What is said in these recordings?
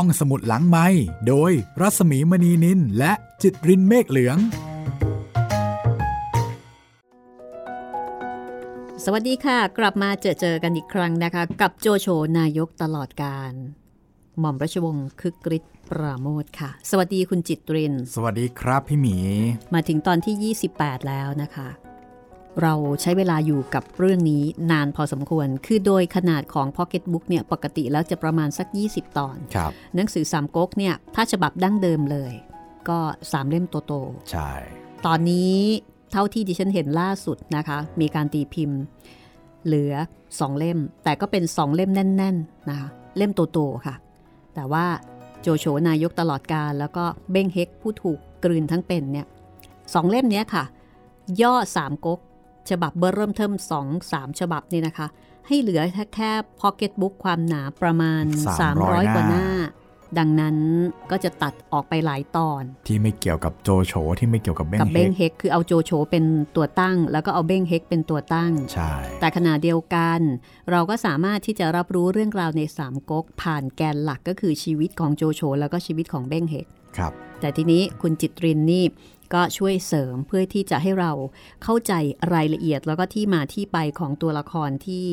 ห้องสมุดหลังไม้โดยรัสมีมณีนินและจิตรินเมฆเหลือง สวัสดีค่ะ กลับมาเจอเจอกันอีกครั้งนะคะ กับโจโฉนายกตลอดการ หม่อมราชวงศ์คึกฤทธิ์ปราโมทค่ะ สวัสดีคุณจิตริน สวัสดีครับพี่หมี มาถึงตอนที่ 28 แล้วนะคะ เราใช้เวลาอยู่กับเรื่องนี้นานพอสมควร คือโดยขนาดของ Pocket Book เนี่ยปกติแล้วจะประมาณสัก 20 ตอนครับหนังสือสามก๊กเนี่ยถ้าฉบับดั้งเดิมเลย ก็3เล่มโตใช่ๆตอนนี้เท่าที่ดิฉันเห็นล่าสุดนะคะ มีการตีพิมพ์ เหลือ2เล่ม แต่ก็เป็น2เล่มแน่น ๆ นะคะ เล่มโตๆค่ะ แต่ว่าโจโฉนายกตลอดการ แล้วก็เบ้งเฮกผู้ถูกกลืนทั้งเป็นเนี่ยสองเล่มเนี้ยค่ะ ย่อสามก๊ก ฉบับเบอร์เริ่มเทิมสองสามฉบับนี่นะคะ ให้เหลือแค่แค่พ็อกเก็ตบุ๊กความหนาประมาณ 300 กว่าหน้า ดังนั้นก็จะตัดออกไปหลายตอน ที่ไม่เกี่ยวกับโจโฉที่ไม่เกี่ยวกับเบ้งกับเฮเบ้งกเฮกคือเอาโจโฉเป็นตัวตั้ง แล้วก็เอาเบ้งเฮกเป็นตัวตั้งใช่แต่ขณะเดียวกัน เราก็สามารถที่จะรับรู้เรื่องราวในสามก๊กผ่านแกนหลักก็คือชีวิตของโจโฉแล้วก็ชีวิตของเบ้งเฮกครับแต่ทีนี้คุณจิตรินนี่ ก็ช่วยเสริมเพื่อที่จะให้เราเข้าใจรายละเอียดแล้วก็ที่มาที่ไปของตัวละครที่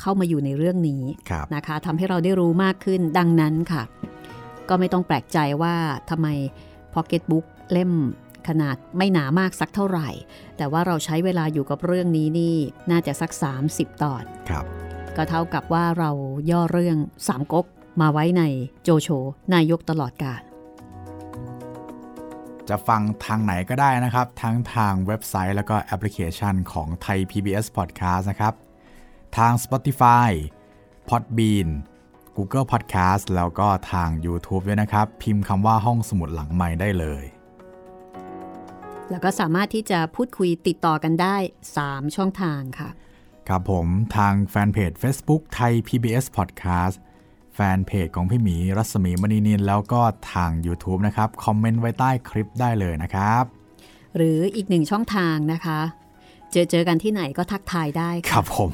เข้ามาอยู่ในเรื่องนี้ครับนะคะทำให้เราได้รู้มากขึ้นดังนั้นค่ะ ก็ไม่ต้องแปลกใจว่าทำไม Pocket Book เล่มขนาดไม่หนามากสักเท่าไหร่ แต่ว่าเราใช้เวลาอยู่กับเรื่องนี้นี่น่าจะสัก 30 ตอนครับก็เท่ากับว่าเราย่อเรื่องสามก๊กมาไว้ในโจโฉนายกตลอดกาล จะฟังทางไหนก็ได้นะครับ ทั้งทางเว็บไซต์แล้วก็แอปพลิเคชันของไทย PBS Podcast นะครับ ทาง Spotify Podbean Google Podcast แล้วก็ทาง YouTube ด้วยนะครับ พิมพ์คำว่าห้องสมุดหลังใหม่ได้เลย แล้วก็สามารถที่จะพูดคุยติดต่อกันได้ 3 ช่องทางค่ะ ครับผมทางแฟนเพจ Facebook ไทย PBS Podcast แฟนเพจของพี่หมีรัศมีมณีนินแล้วก็ทาง YouTube นะครับ คอมเมนต์ไว้ใต้คลิปได้เลยนะครับ หรืออีกหนึ่งช่องทางนะคะ เจอเจอกันที่ไหนก็ทักทายได้คค่ะรับผม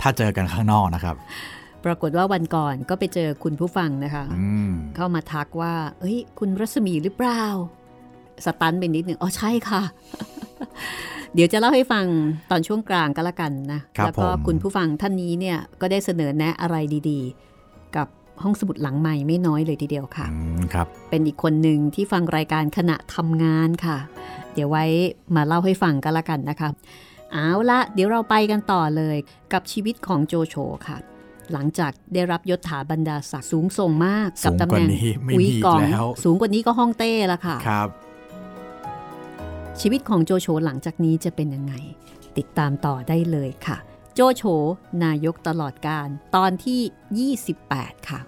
ถ้าเจอกันข้างนอกนะครับ ปรากฏว่าวันก่อนก็ไปเจอคุณผู้ฟังนะคะอืมเข้ามาทักว่า เอ้ย คุณรัศมีหรือเปล่าสตันไปนิดหนึ่งอ๋อใช่ค่ะ เดี๋ยวจะเล่าให้ฟังตอนช่วงกลางก็แล้วกันนะครับแล้วก็ผมคุณผู้ฟังท่านนี้เนี่ยก็ได้เสนอแนะอะไรดี ๆ กับห้องสมุดหลังใหม่ไม่น้อยเลยทีเดียวค่ะอืมครับ เป็นอีกคนหนึ่งที่ฟังรายการขณะทำงานค่ะ เดี๋ยวไว้มาเล่าให้ฟังกันละกันนะคะ เอาละเดี๋ยวเราไปกันต่อเลยกับชีวิตของโจโฉค่ะ หลังจากได้รับยศถาบรรดาศักดิ์สูงส่งมากกับตำแหน่งสูงกว่านี้ไม่มีอุยกองอีกแล้วสูงกว่านี้ก็ห้องเต้ละค่ะครับ ชีวิตของโจโฉหลังจากนี้จะเป็นยังไง ติดตามต่อได้เลยค่ะ โจโฉนายกตลอดการตอนที่ 28 ค่ะ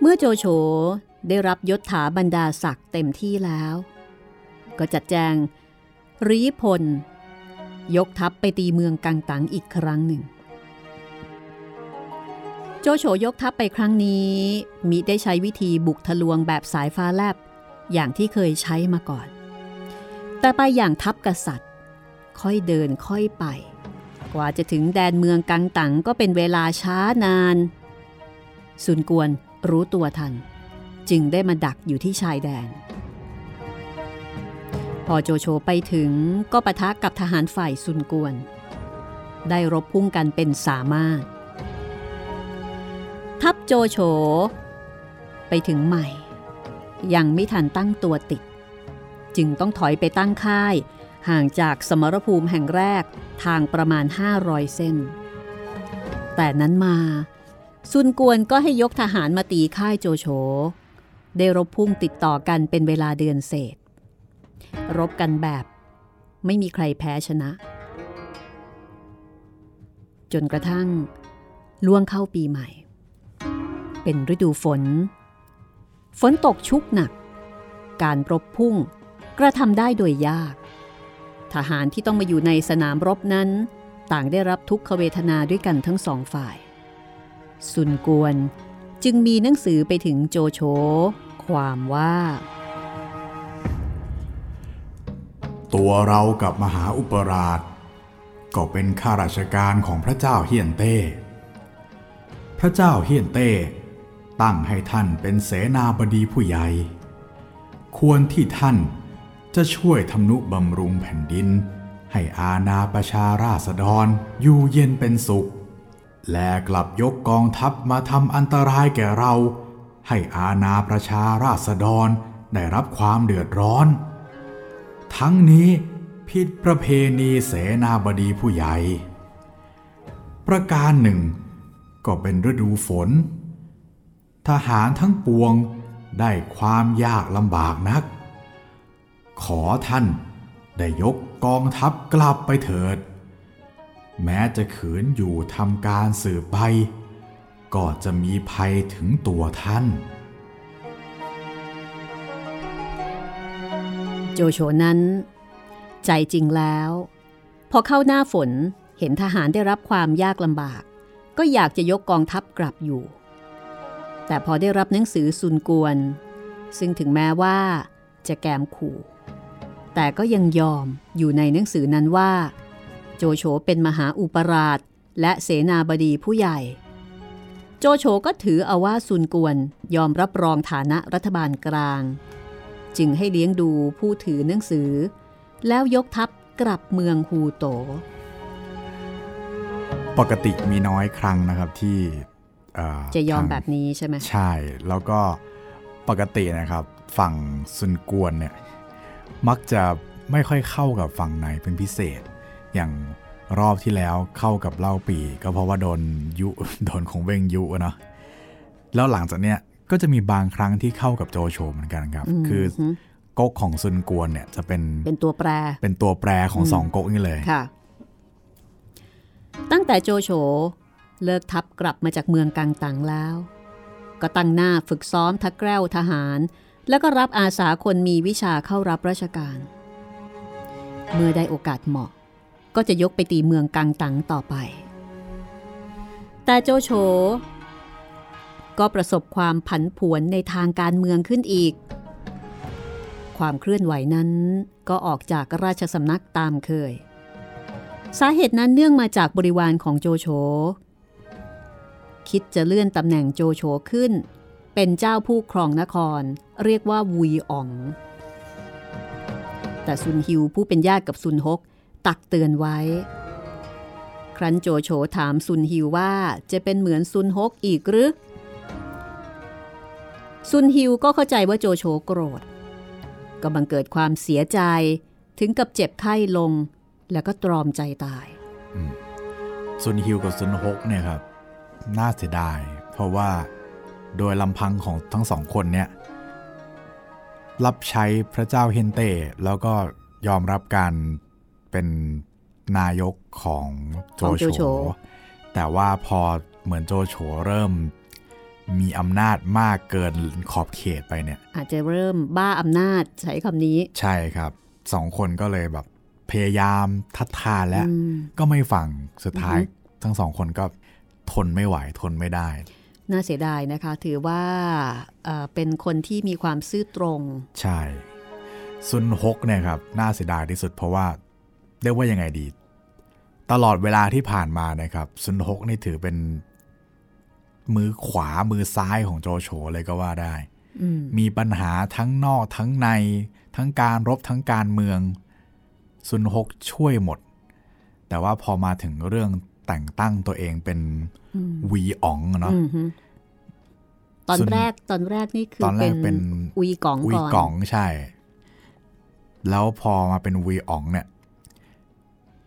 เมื่อโจโฉได้รับยศถาบรรดาศักดิ์เต็มที่แล้ว ก็จัดแจงรีพล ยกทัพไปตีเมืองกังตังอีกครั้งหนึ่ง โจโฉยกทัพไปครั้งนี้มิได้ใช้วิธีบุกทะลวงแบบสายฟ้าแลบ อย่างที่เคยใช้มาก่อน แต่ไปอย่างทัพกษัตริย์ ค่อยเดินค่อยไป กว่าจะถึงแดนเมืองกังตังก็เป็นเวลาช้านาน สุนกวนรู้ตัวทัน จึงได้มาดักอยู่ที่ชายแดน พอโจโฉไปถึงก็ปะทะกับทหารฝ่ายซุนกวน ได้รบพุ่งกันเป็นสามารถ โจโฉไปถึงใหม่ ยังไม่ทันตั้งตัวติด จึงต้องถอยไปตั้งค่าย ห่างจากสมรภูมิแห่งแรกทางประมาณ 500 เส้น แต่นั้นมา ซุนกวนก็ให้ยกทหารมาตีค่ายโจโฉได้รบพุ่งติดต่อกันเป็นเวลาเดือนเศษ รบกันแบบไม่มีใครแพ้ชนะ จนกระทั่งล่วงเข้าปีใหม่ เป็นฤดูฝน ฝนตกชุกหนัก การรบพุ่งกระทำได้โดยยาก ทหารที่ต้องมาอยู่ในสนามรบนั้น ต่างได้รับทุกขเวทนาด้วยกันทั้งสองฝ่ายซุนกวนจึงมีหนังสือไปถึงโจโฉความว่า ตัวเรากับมหาอุปราช ก็เป็นข้าราชการของพระเจ้าเฮียนเต้ พระเจ้าเฮียนเต้ ตั้งให้ท่านเป็นเสนาบดีผู้ใหญ่ ควรที่ท่านจะช่วยทำนุบำรุงแผ่นดิน ให้อาณาประชาราษฎรอยู่เย็นเป็นสุข และกลับยกกองทัพมาทำอันตรายแก่เรา ให้อาณาประชาราษฎรได้รับความเดือดร้อน ทั้งนี้ผิดประเพณีเสนาบดีผู้ใหญ่ ประการหนึ่ง ก็เป็นฤดูฝน ทหารทั้งปวงได้ความยากลำบากนัก ขอท่านได้ยกกองทัพกลับไปเถิด แม้จะขืนอยู่ทำการสืบไป ก็จะมีภัยถึงตัวท่าน โจโฉนั้น ใจจริงแล้ว พอเข้าหน้าฝนเห็นทหารได้รับความยากลำบาก ก็อยากจะยกกองทัพกลับอยู่ แต่พอได้รับหนังสือซุนกวน ซึ่งถึงแม้ว่าจะแกมขู่ แต่ก็ยังยอมอยู่ในหนังสือนั้นว่า โจโฉเป็นมหาอุปราชและเสนาบดีผู้ใหญ่ โจโฉก็ถือเอาว่าซุนกวนยอมรับรองฐานะรัฐบาลกลาง จึงให้เลี้ยงดูผู้ถือหนังสือ แล้วยกทัพกลับเมืองฮูโต ปกติมีน้อยครั้งนะครับที่ จะยอมทางแบบนี้ใช่ไหมใช่ แล้วก็ปกตินะครับ ฝั่งซุนกวนเนี่ยมักจะไม่ค่อยเข้ากับฝั่งไหนเป็นพิเศษ อย่างรอบที่แล้วเข้ากับเล่าปี ก็เพราะว่าโดนยุโดนของเวงยุอะเนาะแล้วหลังจากเนี้ยก็จะมีบางครั้งที่เข้ากับโจโฉเหมือนกันครับ คือก๊กของซุนกวนเนี่ยจะเป็นเป็นตัวแปร เป็นตัวแปรของสองก๊กนี่เลยค่ะ ตั้งแต่โจโฉ เลิกทัพกลับมาจากเมืองกังตังแล้ว ก็ตั้งหน้าฝึกซ้อมทักแกล้วทหาร แล้วก็รับอาสาคนมีวิชาเข้ารับราชการ เมื่อได้โอกาสเหมาะ ก็จะยกไปตีเมืองกังตังต่อไป แต่โจโฉก็ประสบความผันผวนในทางการเมืองขึ้นอีก ความเคลื่อนไหวนั้นก็ออกจากราชสำนักตามเคย สาเหตุนั้นเนื่องมาจากบริวารของโจโฉ คิดจะเลื่อนตำแหน่งโจโฉขึ้น เป็นเจ้าผู้ครองนคร เรียกว่าวุยอ๋อง แต่ซุนฮิวผู้เป็นญาติกับซุนฮก ตักเตือนไว้ ครั้นโจโฉถามซุนฮิวว่าจะเป็นเหมือนซุนฮกอีกหรือซุนฮิวก็เข้าใจว่าโจโฉโกรธ ก็บังเกิดความเสียใจถึงกับเจ็บไข้ลง แล้วก็ตรอมใจตายซุนฮิวกับซุนฮกเนี่ยครับ น่าเสียดาย เพราะว่าโดยลำพังของทั้งสองคนเนี่ยรับใช้พระเจ้าเฮนเต้แล้วก็ยอมรับการเป็นนายกของโจของโจโฉโฉแต่ว่าพอเหมือนโจโฉเริ่มมีอำนาจมากเกินขอบเขตไปเนี่ย อาจจะเริ่มบ้าอำนาจใช้คำนี้ ใช่ครับสองคนก็เลยแบบพยายามทัดทานและอืมก็ไม่ฟังสุดท้ายอือฮึทั้งสองคนก็ ทนไม่ไหวทนไม่ได้ น่าเสียดายนะคะ ถือว่าเอ่อเป็นคนที่มีความซื่อตรง ใช่ซุนฮกเนี่ยครับน่าเสียดายที่สุดเพราะว่าเรียกว่ายังไงดี ตลอดเวลาที่ผ่านมานะครับซุนฮกนี่ถือเป็นมือขวามือซ้ายของโจโฉเลยก็ว่าได้อืมมีปัญหาทั้งนอกทั้งใน ทั้งการรบทั้งการเมืองซุนฮกช่วยหมด แต่ว่าพอมาถึงเรื่อง แต่งตั้งตัวเองเป็นวีอ๋องเนาะอืมฮึตอนส่วนแรกตอนแรกนี่คือตอนแรกเป็นอุยกองวีก่อนก๋องใช่ แล้วพอมาเป็นวีอ๋องเนี่ย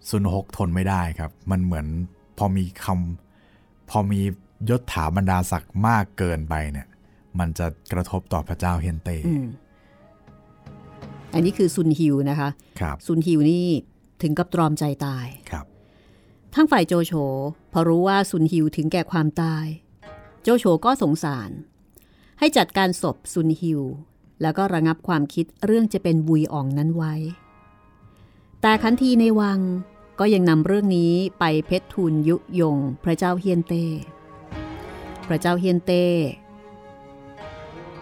ซุนฮกทนไม่ได้ครับ มันเหมือนพอมีคำพอมียศถาบรรดาศักดิ์มากเกินไปเนี่ย มันจะกระทบต่อพระเจ้าเฮนเต้อืมอันนี้คือซุนฮิวนะคะ ครับ ซุนฮิวนี่ถึงกับตรอมใจตาย ครับ ทั้งฝ่ายโจโฉพอรู้ว่าซุนฮิวถึงแก่ความตาย โจโฉก็สงสาร ให้จัดการศพซุนฮิว แล้วก็ระงับความคิดเรื่องจะเป็นบุยอ่องนั้นไว้ แต่คันทีในวังก็ยังนำเรื่องนี้ไปเพชรทูลยุยงพระเจ้าเฮียนเต้ พระเจ้าเฮียนเต้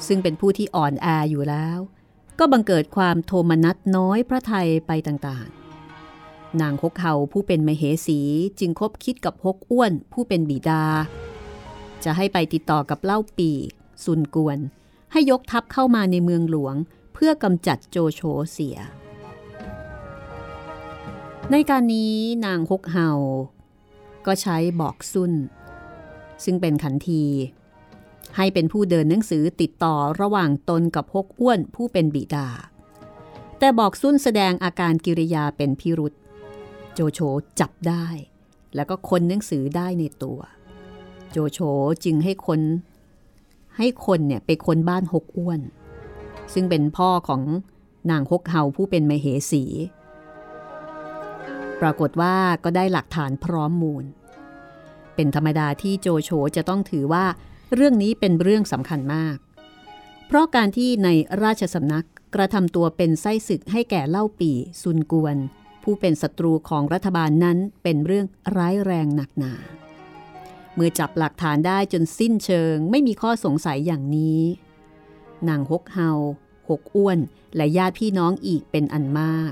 ซึ่งเป็นผู้ที่อ่อนแออยู่แล้ว ก็บังเกิดความโทมนัสน้อยพระไทยไปต่างๆ นางฮกเฮาผู้เป็นมเหสีจึงคบคิดกับฮกอ้วนผู้เป็นบิดา จะให้ไปติดต่อกับเล่าปีซุนกวน ให้ยกทัพเข้ามาในเมืองหลวง เพื่อกำจัดโจโฉเสีย ในการนี้นางฮกเฮาก็ใช้บอกซุนซึ่งเป็นขันที ให้เป็นผู้เดินหนังสือติดต่อระหว่างตนกับฮกอ้วนผู้เป็นบิดา แต่บอกซุนแสดงอาการกิริยาเป็นพิรุษ โจโฉจับได้ แล้วก็คนหนังสือได้ในตัว โจโฉจึงให้คนให้คนเนี่ยไปคนบ้านฮกอ้วน ซึ่งเป็นพ่อของนางฮกเฮาผู้เป็นมเหสี ปรากฏว่าก็ได้หลักฐานพร้อมมูล เป็นธรรมดาที่โจโฉจะต้องถือว่าเรื่องนี้เป็นเรื่องสำคัญมาก เพราะการที่ในราชสำนักกระทำตัวเป็นไส้ศึกให้แก่เล่าปีซุนกวน ผู้เป็นศัตรูของรัฐบาลนั้นเป็นเรื่องร้ายแรงหนักหนา เมื่อจับหลักฐานได้จนสิ้นเชิงไม่มีข้อสงสัยอย่างนี้ นางฮกเฮาหกอ้วน และญาติพี่น้องอีกเป็นอันมาก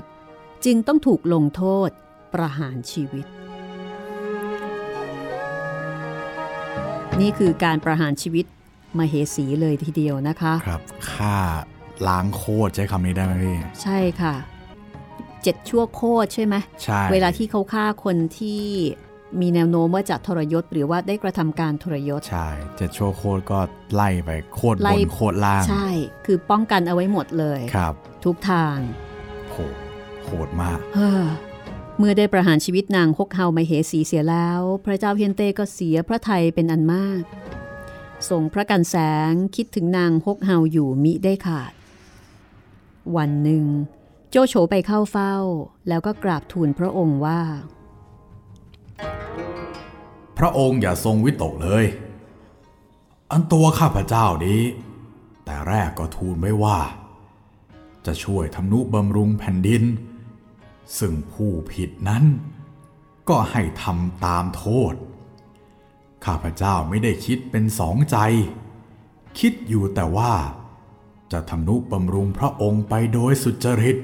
จึงต้องถูกลงโทษประหารชีวิต นี่คือการประหารชีวิตมาเหสีเลยทีเดียวนะคะ ครับฆ่าล้างโคตรใช้คำนี้ได้ไหมพี่ ใช่ค่ะ เจ็ดชั่วโคตรใช่ไหมใช่เวลาที่เขาฆ่าคนที่มีแนวโน้มว่าจะทรยศหรือว่าได้กระทำการทรยศ ใช่เจ็ดชั่วโคตรก็ไล่ไปโคตรไล่บนโคตรล่าง ใช่ คือป้องกันเอาไว้หมดเลยครับ ทุกทางโหโหดมากเฮ้อเมื่อได้ประหารชีวิตนางฮกเฮาไมเหสีเสียแล้ว พระเจ้าเฮียนเต้ก็เสียพระไทยเป็นอันมากทรงพระกันแสงคิดถึงนางฮกเฮาอยู่มิได้ขาด วันหนึ่ง โจโฉไปเข้าเฝ้า แล้วก็กราบทูลพระองค์ว่า พระองค์อย่าทรงวิตกเลย อันตัวข้าพเจ้านี้ แต่แรกก็ทูลไว้ว่า จะช่วยทำนุบำรุงแผ่นดิน ซึ่งผู้ผิดนั้น ก็ให้ทำตามโทษ ข้าพเจ้าไม่ได้คิดเป็นสองใจ คิดอยู่แต่ว่าจะทำนุบำรุงพระองค์ไปโดยสุจริต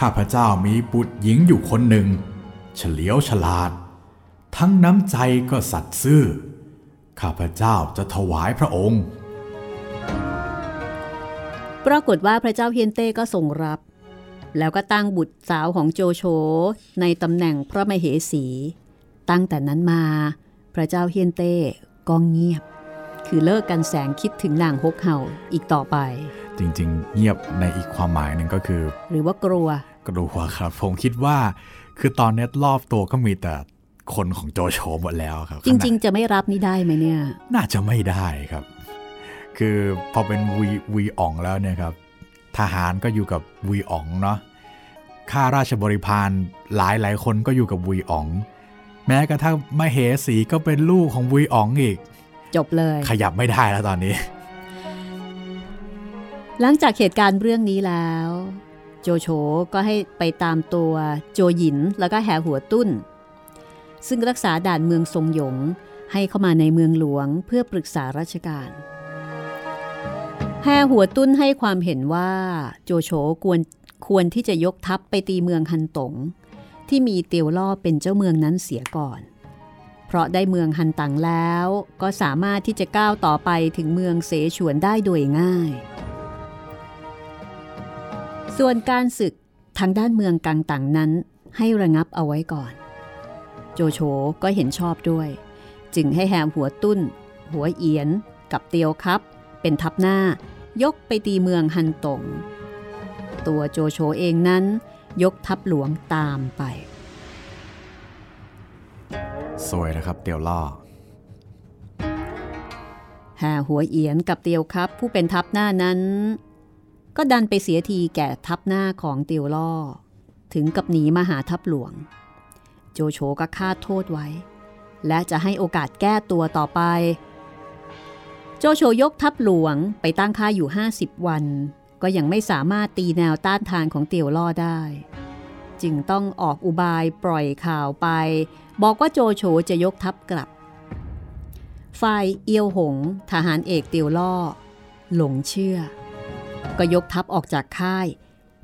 ข้าพเจ้ามีบุตรหญิงอยู่คนหนึ่ง เฉลียวฉลาด ทั้งน้ำใจก็สัตย์ซื่อ ข้าพเจ้าจะถวายพระองค์ ปรากฏว่าพระเจ้าเฮียนเต้ก็ทรงรับ แล้วก็ตั้งบุตรสาวของโจโฉในตำแหน่งพระมเหสี ตั้งแต่นั้นมา พระเจ้าเฮียนเต้ก็เงียบ คือเลิกกันแสงคิดถึงนางฮกเฮาอีกต่อไปจริงๆ เงียบในอีกความหมายหนึ่งก็คือ หรือว่ากลัว กลัวครับ ผมคิดว่า คือตอนนี้รอบตัวก็มีแต่คนของโจโฉหมดแล้วครับ จริง ๆ จะไม่รับนี่ได้ไหมเนี่ยๆน่าจะไม่ได้ครับ คือพอเป็นวีวีอ่องแล้วเนี่ยครับ ทหารก็อยู่กับวีอ่องเนาะข้าราชบริพารหลายหลายๆคนก็อยู่กับวีอ่อง แม้กระทั่งมเหสีก็เป็นลูกของวีอ่องอีก จบเลย ขยับไม่ได้แล้วตอนนี้ หลังจากเหตุการณ์เรื่องนี้แล้ว โจโฉก็ให้ไปตามตัวโจหยินแล้วก็แหหัวตุ้น ซึ่งรักษาด่านเมืองทรงหยงให้เข้ามาในเมืองหลวงเพื่อปรึกษาราชการ แหหัวตุ้นให้ความเห็นว่าโจโฉควรควรที่จะยกทัพไปตีเมืองฮันตง ที่มีเตียวล่อเป็นเจ้าเมืองนั้นเสียก่อน เพราะได้เมืองฮันตังแล้ว ก็สามารถที่จะก้าวต่อไปถึงเมืองเสฉวนได้โดยง่าย ส่วนการศึกทางด้านเมืองกังตังนั้น ให้ระงับเอาไว้ก่อน โจโฉก็เห็นชอบด้วย จึงให้แฮมหัวตุ้น หัวเอียน กับเตียวครับ เป็นทัพหน้ายกไปตีเมืองฮันตง ตัวโจโฉเองนั้น ยกทัพหลวงตามไป สวยนะครับเตียวล่อแห่หัวเอียนกับเตียวครับ ผู้เป็นทัพหน้านั้น ก็ดันไปเสียทีแก่ทัพหน้าของเตียวล่อ ถึงกับหนีมาหาทัพหลวง โจโฉก็คาดโทษไว้ และจะให้โอกาสแก้ตัวต่อไป โจโฉยกทัพหลวงไปตั้งค่ายอยู่ 50 วัน ก็ยังไม่สามารถตีแนวต้านทานของเตียวล่อได้ จึงต้องออกอุบายปล่อยข่าวไป บอกว่าโจโฉจะยกทัพกลับฝ่ายเอียวหง ทหารเอกเตียวล่อ หลงเชื่อ ก็ยกทัพออกจากค่าย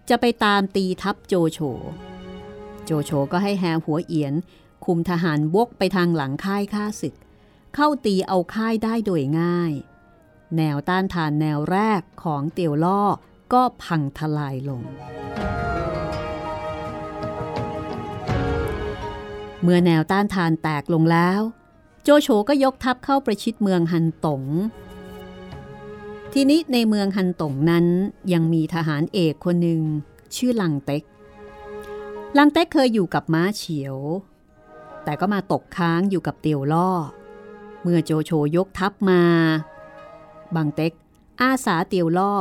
จะไปตามตีทัพโจโฉ โจโฉก็ให้แฮหัวเอียน คุมทหารวกไปทางหลังค่ายข้าศึก เข้าตีเอาค่ายได้โดยง่าย แนวต้านทานแนวแรกของเตียวล่อก็พังทลายลง เมื่อแนวต้านทานแตกลงแล้ว โจโฉก็ยกทัพเข้าประชิดเมืองฮันตง ทีนี้ในเมืองฮันตงนั้นยังมีทหารเอกคนหนึ่งชื่อลังเต็ก ลังเต็กเคยอยู่กับม้าเฉียว แต่ก็มาตกค้างอยู่กับเตียวล่อ เมื่อโจโฉยกทัพมาบังเต็ก อาสาเตียวล่อ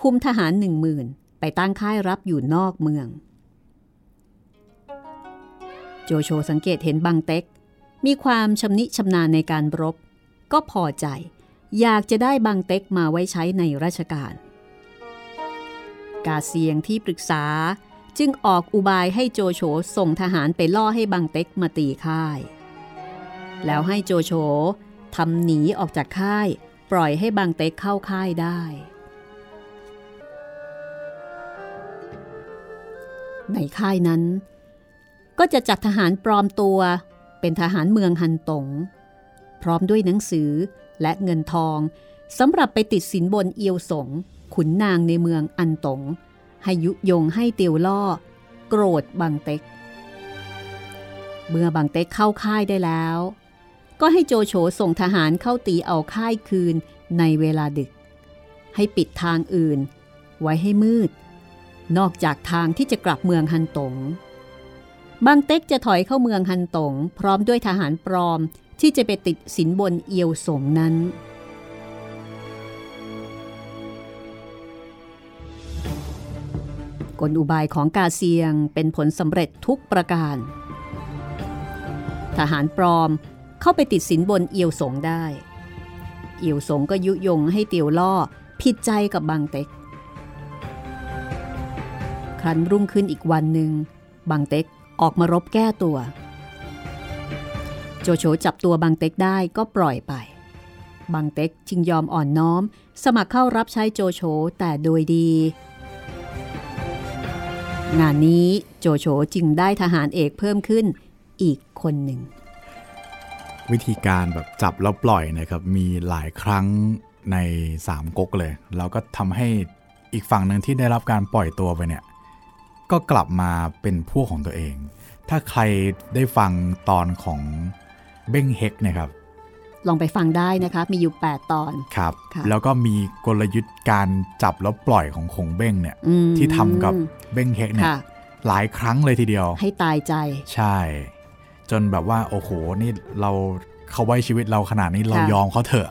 คุมทหารหนึ่งหมื่นไปตั้งค่ายรับอยู่นอกเมือง โจโฉสังเกตเห็นบังเต็ก มีความชำนิชำนาญในการรบ ก็พอใจ อยากจะได้บังเต็กมาไว้ใช้ในราชการ กาเซียงที่ปรึกษาจึงออกอุบายให้โจโฉส่งทหารไปล่อให้บังเต็กมาตีค่าย แล้วให้โจโฉทำหนีออกจากค่าย ปล่อยให้บังเต็กเข้าค่ายได้ ในค่ายนั้น ก็จะจัดทหารปลอมตัวเป็นทหารเมืองฮันตง พร้อมด้วยหนังสือ และเงินทองสำหรับไปติดสินบนเอียวสง ขุนนางในเมืองอันตงให้ยุยงให้เตียวล่อ โกรธบังเต็ก เมื่อบังเต็กเข้าค่ายได้แล้ว ก็ให้โจโฉส่งทหารเข้าตีเอาค่ายคืนในเวลาดึก ให้ปิดทางอื่น ไว้ให้มืด นอกจากทางที่จะกลับเมืองฮันตงบางเต็กจะถอยเข้าเมืองฮันตง พร้อมด้วยทหารปลอม ที่จะไปติดสินบนเอียวสงนั้น กลอุบายของกาเซียงเป็นผลสำเร็จทุกประการ ทหารปลอมเข้าไปติดสินบนเอียวสงได้ เอียวสงก็ยุยงให้เตียวล่อผิดใจกับบางเต็ก ครั้นรุ่งขึ้นอีกวันหนึ่งบางเต็กออกมารบแก้ตัว โจโฉจับตัวบางเต็กได้ก็ปล่อยไป บางเต็กจึงยอมอ่อนน้อม สมัครเข้ารับใช้โจโฉแต่โดยดี งานนี้โจโฉจึงได้ทหารเอกเพิ่มขึ้นอีกคนหนึ่ง วิธีการแบบจับแล้วปล่อยนะครับ มีหลายครั้งในสามก๊กเลย แล้วก็ทำให้อีกฝั่งหนึ่งที่ได้รับการปล่อยตัวไปเนี่ย ก็กลับมาเป็นพวกของตัวเอง ถ้าใครได้ฟังตอนของ เบ้งเฮกเนะครับ ลองไปฟังได้นะคะ มีอยู่ 8 ตอนครับค่ะแล้วก็มีกลยุทธ์การจับแล้วปล่อยของคงเบ้งเนี่ยอืมที่ทำกับเบ้งเฮกเนี่ยค่ะหลายครั้งเลยทีเดียว ให้ตายใจ ใช่ จนแบบว่า โอ้โห นี่เราเขาไว้ชีวิตเราขนาดนี้เราค่ะยอมเขาเถอะ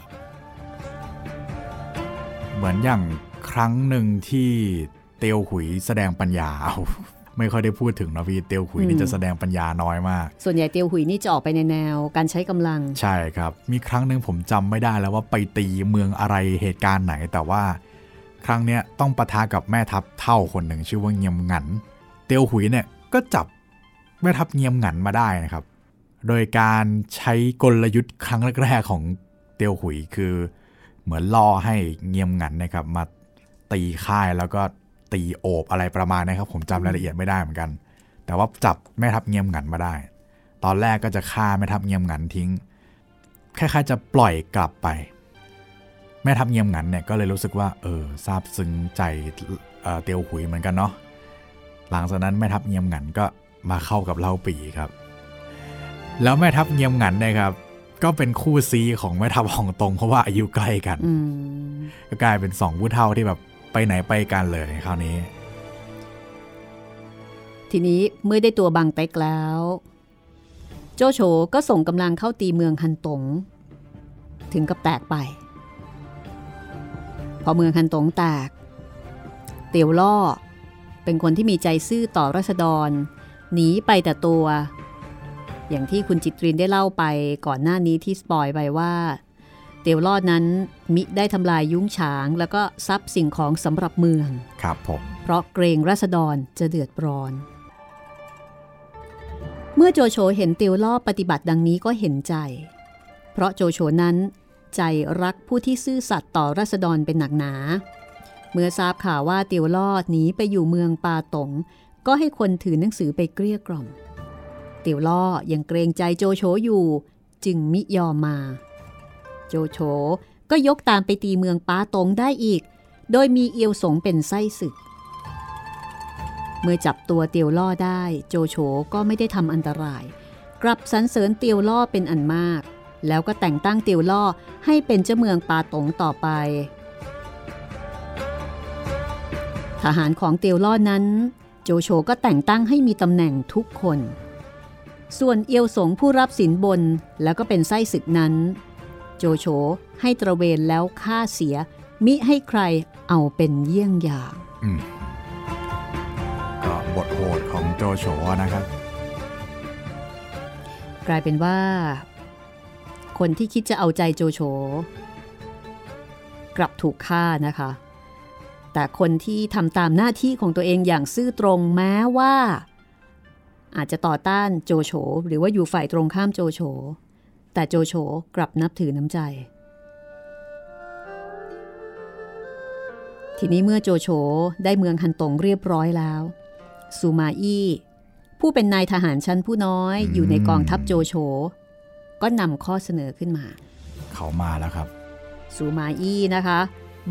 เหมือนอย่างครั้งหนึ่งที่เตียวหุยแสดงปัญญาเอา ไม่ค่อยได้พูดถึงนะพี่เตียวหุยนี่จะแสดงปัญญาน้อยมาก ส่วนใหญ่เตียวหุยนี่จะออกไปในแนว การใช้กำลัง ใช่ครับ มีครั้งหนึ่งผมจำไม่ได้แล้วว่าไปตีเมืองอะไรเหตุการณ์ไหน แต่ว่า ครั้งเนี้ยต้องปะทะกับแม่ทัพเท่าคนหนึ่งชื่อว่าเงียมหงัน เตียวหุยเนี่ยก็จับแม่ทัพเงียมหงันมาได้นะครับ โดยการใช้กลยุทธ์ครั้งแรกๆของเตียวหุยคือ เหมือนล่อให้เงียมหงันนะครับมาตีค่ายแล้วก็ ตีโอบอะไรประมาณนี้ครับ ผมจำรายละเอียดไม่ได้เหมือนกัน แต่ว่าจับแม่ทัพเงียมหงันมาได้ ตอนแรกก็จะฆ่าแม่ทัพเงียมหงันทิ้งคล้ายๆจะปล่อยกลับไป แม่ทัพเงียมหงันเนี่ยก็เลยรู้สึกว่าเออซาบซึ้งใจเอ่อเตียวหุยเหมือนกันเนาะหลังจากนั้นแม่ทัพเงียมหงันก็มาเข้ากับเล่าปีครับ แล้วแม่ทัพเงียมหงันเนี่ยครับก็เป็นคู่ซีของแม่ทัพฮ่องตงเพราะว่าอายุใกล้กันอืมก็กลายเป็นสองผู้เฒ่าที่แบบ ไปไหนไปกันเลยคราวนี้ ทีนี้เมื่อได้ตัวบางเต็กแล้ว โจโฉก็ส่งกำลังเข้าตีเมืองฮันตง ถึงกับแตกไป พอเมืองฮันตงแตก เตียวล่อ เป็นคนที่มีใจซื่อต่อรัษฎรหนีไปแต่ตัว อย่างที่คุณจิตรินได้เล่าไปก่อนหน้านี้ที่สปอยไปว่า เตียวล่อนั้นมิได้ทำลายยุ้งฉาง แล้วก็ทรัพย์สิ่งของสำหรับเมือง ครับผม เพราะเกรงรัษฎรจะเดือดร้อน เมื่อโจโฉเห็นติวล่อปฏิบัติดังนี้ก็เห็นใจ เพราะโจโฉนั้นใจรักผู้ที่ซื่อสัตย์ต่อรัษฎรเป็นหนักหนา เมื่อทราบข่าวว่าเตียวลอดหนีไปอยู่เมืองปาตง ก็ให้คนถือหนังสือไปเกลี้ยกล่อม เตียวล่อยังเกรงใจโจโฉอยู่ จึงมิยอมมาโจโฉก็ยกตามไปตีเมืองป้าตงได้อีก โดยมีเอียวสงเป็นไส้ศึก เมื่อจับตัวเตียวล่อได้โจโฉก็ไม่ได้ทำอันตราย กลับสรรเสริญเตียวล่อเป็นอันมาก แล้วก็แต่งตั้งเตียวล่อให้เป็นเจ้าเมืองปาตงต่อไป ทหารของเตียวล่อนั้น โจโฉก็แต่งตั้งให้มีตำแหน่งทุกคน ส่วนเอียวสงผู้รับสินบนแล้วก็เป็นไส้ศึกนั้น โจโฉให้ตระเวนแล้วฆ่าเสีย มิให้ใครเอาเป็นเยี่ยงอย่างอืมก็บทโหดของโจโฉนะครับ กลายเป็นว่า คนที่คิดจะเอาใจโจโฉกลับถูกฆ่านะคะ แต่คนที่ทำตามหน้าที่ของตัวเองอย่างซื่อตรงแม้ว่า อาจจะต่อต้านโจโฉหรือว่าอยู่ฝ่ายตรงข้ามโจโฉ แต่โจโฉกลับนับถือน้ำใจ ทีนี้เมื่อโจโฉได้เมืองฮันตงเรียบร้อยแล้วซูมาอี้ผู้เป็นนายทหารชั้นผู้น้อยอืมอยู่ในกองทัพโจโฉก็นำข้อเสนอขึ้นมา เขามาแล้วครับซูมาอี้นะคะ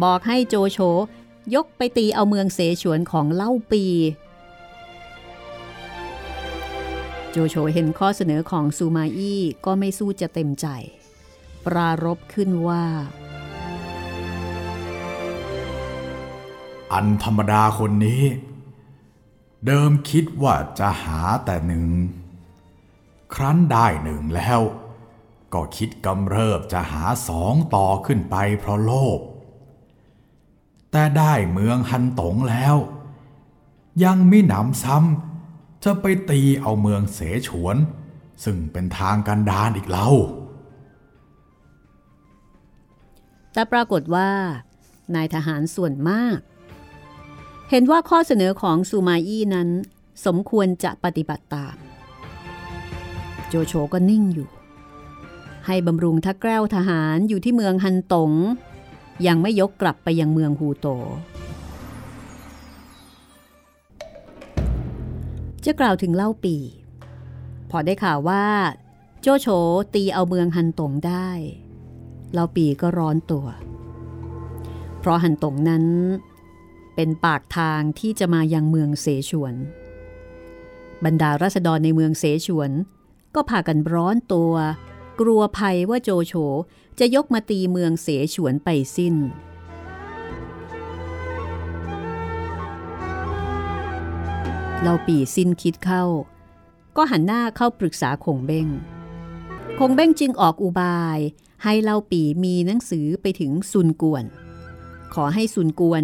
บอกให้โจโฉยกไปตีเอาเมืองเสฉวนของเล่าปี โจโฉเห็นข้อเสนอของซูมาอี้ก็ไม่สู้จะเต็มใจ ปรารบขึ้นว่า อันธรรมดาคนนี้ เดิมคิดว่าจะหาแต่หนึ่ง ครั้นได้หนึ่งแล้ว ก็คิดกำเริบจะหาสองต่อขึ้นไปเพราะโลภแต่ได้เมืองฮันตงแล้ว ยังไมิหนำซ้ำ จะไปตีเอาเมืองเสฉวน ซึ่งเป็นทางกันดานอีกเล่า แต่ปรากฏว่า นายทหารส่วนมาก เห็นว่าข้อเสนอของซูมาอี้นั้น สมควรจะปฏิบัติตาม โจโฉก็นิ่งอยู่ ให้บำรุงทักแก้วทหารอยู่ที่เมืองฮันตง ยังไม่ยกกลับไปยังเมืองฮูโต จะกล่าวถึงเล่าปี พอได้ข่าวว่า โจโฉตีเอาเมืองฮันตงได้ เล่าปีก็ร้อนตัว เพราะฮันตงนั้น เป็นปากทางที่จะมายังเมืองเสฉวน บรรดารัษฎรในเมืองเสฉวน ก็พากันร้อนตัว กลัวภัยว่าโจโฉจะยกมาตีเมืองเสฉวนไปสิ้น เล่าปีสิ้นคิดเข้า ก็หันหน้าเข้าปรึกษาคงเบ้งคงเบ้งจึงออกอุบาย ให้เล่าปีมีหนังสือไปถึงซุนกวน ขอให้ซุนกวน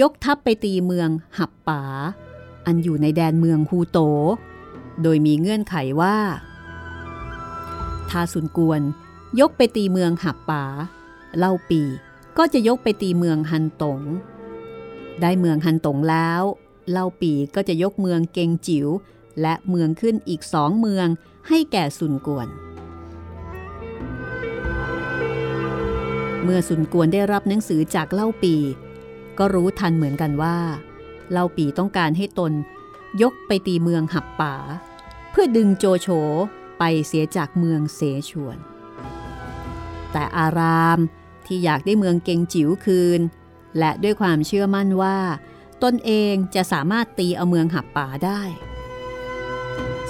ยกทัพไปตีเมืองหับป๋า อันอยู่ในแดนเมืองฮูโต โดยมีเงื่อนไขว่า ถ้าซุนกวนยกไปตีเมืองหับป๋า เล่าปีก็จะยกไปตีเมืองฮันตง ได้เมืองฮันตงแล้ว เล่าปีก็จะยกเมืองเกงจิ๋วและเมืองขึ้นอีกสองเมืองให้แก่ซุนกวน เมื่อสุนกวนได้รับหนังสือจากเล่าปี ก็รู้ทันเหมือนกันว่า เล่าปีต้องการให้ตนยกไปตีเมืองหับป่า เพื่อดึงโจโฉไปเสียจากเมืองเสฉวน แต่อารามที่อยากได้เมืองเกงจิ๋วคืน และด้วยความเชื่อมั่นว่า ตนเองจะสามารถตีเอาเมืองหับป่าได้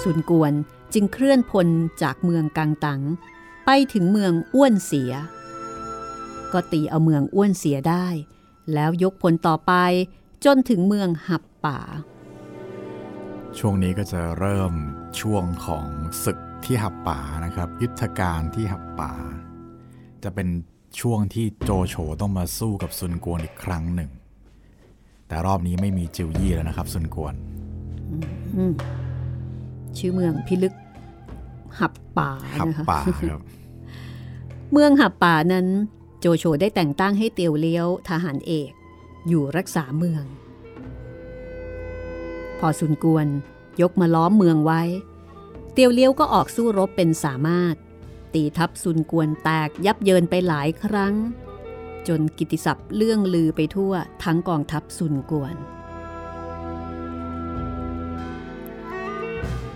สุนกวนจึงเคลื่อนพลจากเมืองกังตัง ไปถึงเมืองอ้วนเสีย ก็ตีเอาเมืองอ้วนเสียได้ แล้วยกพลต่อไปจนถึงเมืองหับป่า ช่วงนี้ก็จะเริ่มช่วงของศึกที่หับป่านะครับ ยุทธการที่หับป่า จะเป็นช่วงที่โจโฉต้องมาสู้กับซุนกวนอีกครั้งหนึ่ง แต่รอบนี้ไม่มีจิวยี่แล้วนะครับซุนกวนอืมชื่อเมืองพิลึก หับป่าหับนะคะป่าครับ เมืองหับป่านั้น โจโฉได้แต่งตั้งให้เตียวเลี้ยวทหารเอก อยู่รักษาเมือง พอซุนกวนยกมาล้อมเมืองไว้ เตียวเลี้ยวก็ออกสู้รบเป็นสามารถ ตีทัพซุนกวนแตกยับเยินไปหลายครั้ง จนกิติศัพท์เลื่องลือไปทั่วทั้งกองทัพซุนกวน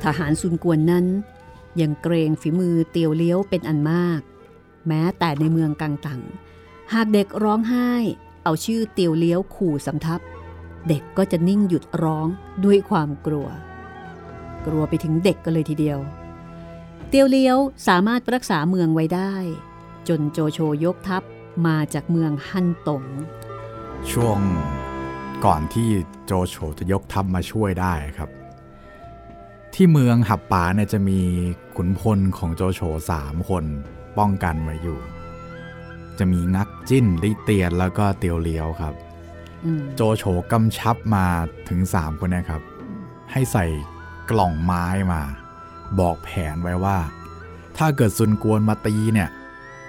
ทหารซุนกวนนั้น ยังเกรงฝีมือเตียวเลี้ยวเป็นอันมาก แม้แต่ในเมืองกังตังหากเด็กร้องไห้ เอาชื่อเตียวเลี้ยวขู่สำทับ เด็กก็จะนิ่งหยุดร้องด้วยความกลัว กลัวไปถึงเด็กก็เลยทีเดียว เตียวเลี้ยวสามารถรักษาเมืองไว้ได้ จนโจโฉยกทัพ มาจากเมืองฮั่นตง ช่วงก่อนที่โจโฉจะยกทัพมาช่วยได้ครับ ที่เมืองหับป่าเนี่ยจะมีขุนพลของโจโฉสามคนป้องกันไว้อยู่ จะมีงักจิ้นลิเตียนแล้วก็เตียวเลี้ยวครับอืมโจโฉกำชับมาถึง3คนเนะครับ ให้ใส่กล่องไม้มา บอกแผนไว้ว่า ถ้าเกิดซุนกวนมาตีเนี่ย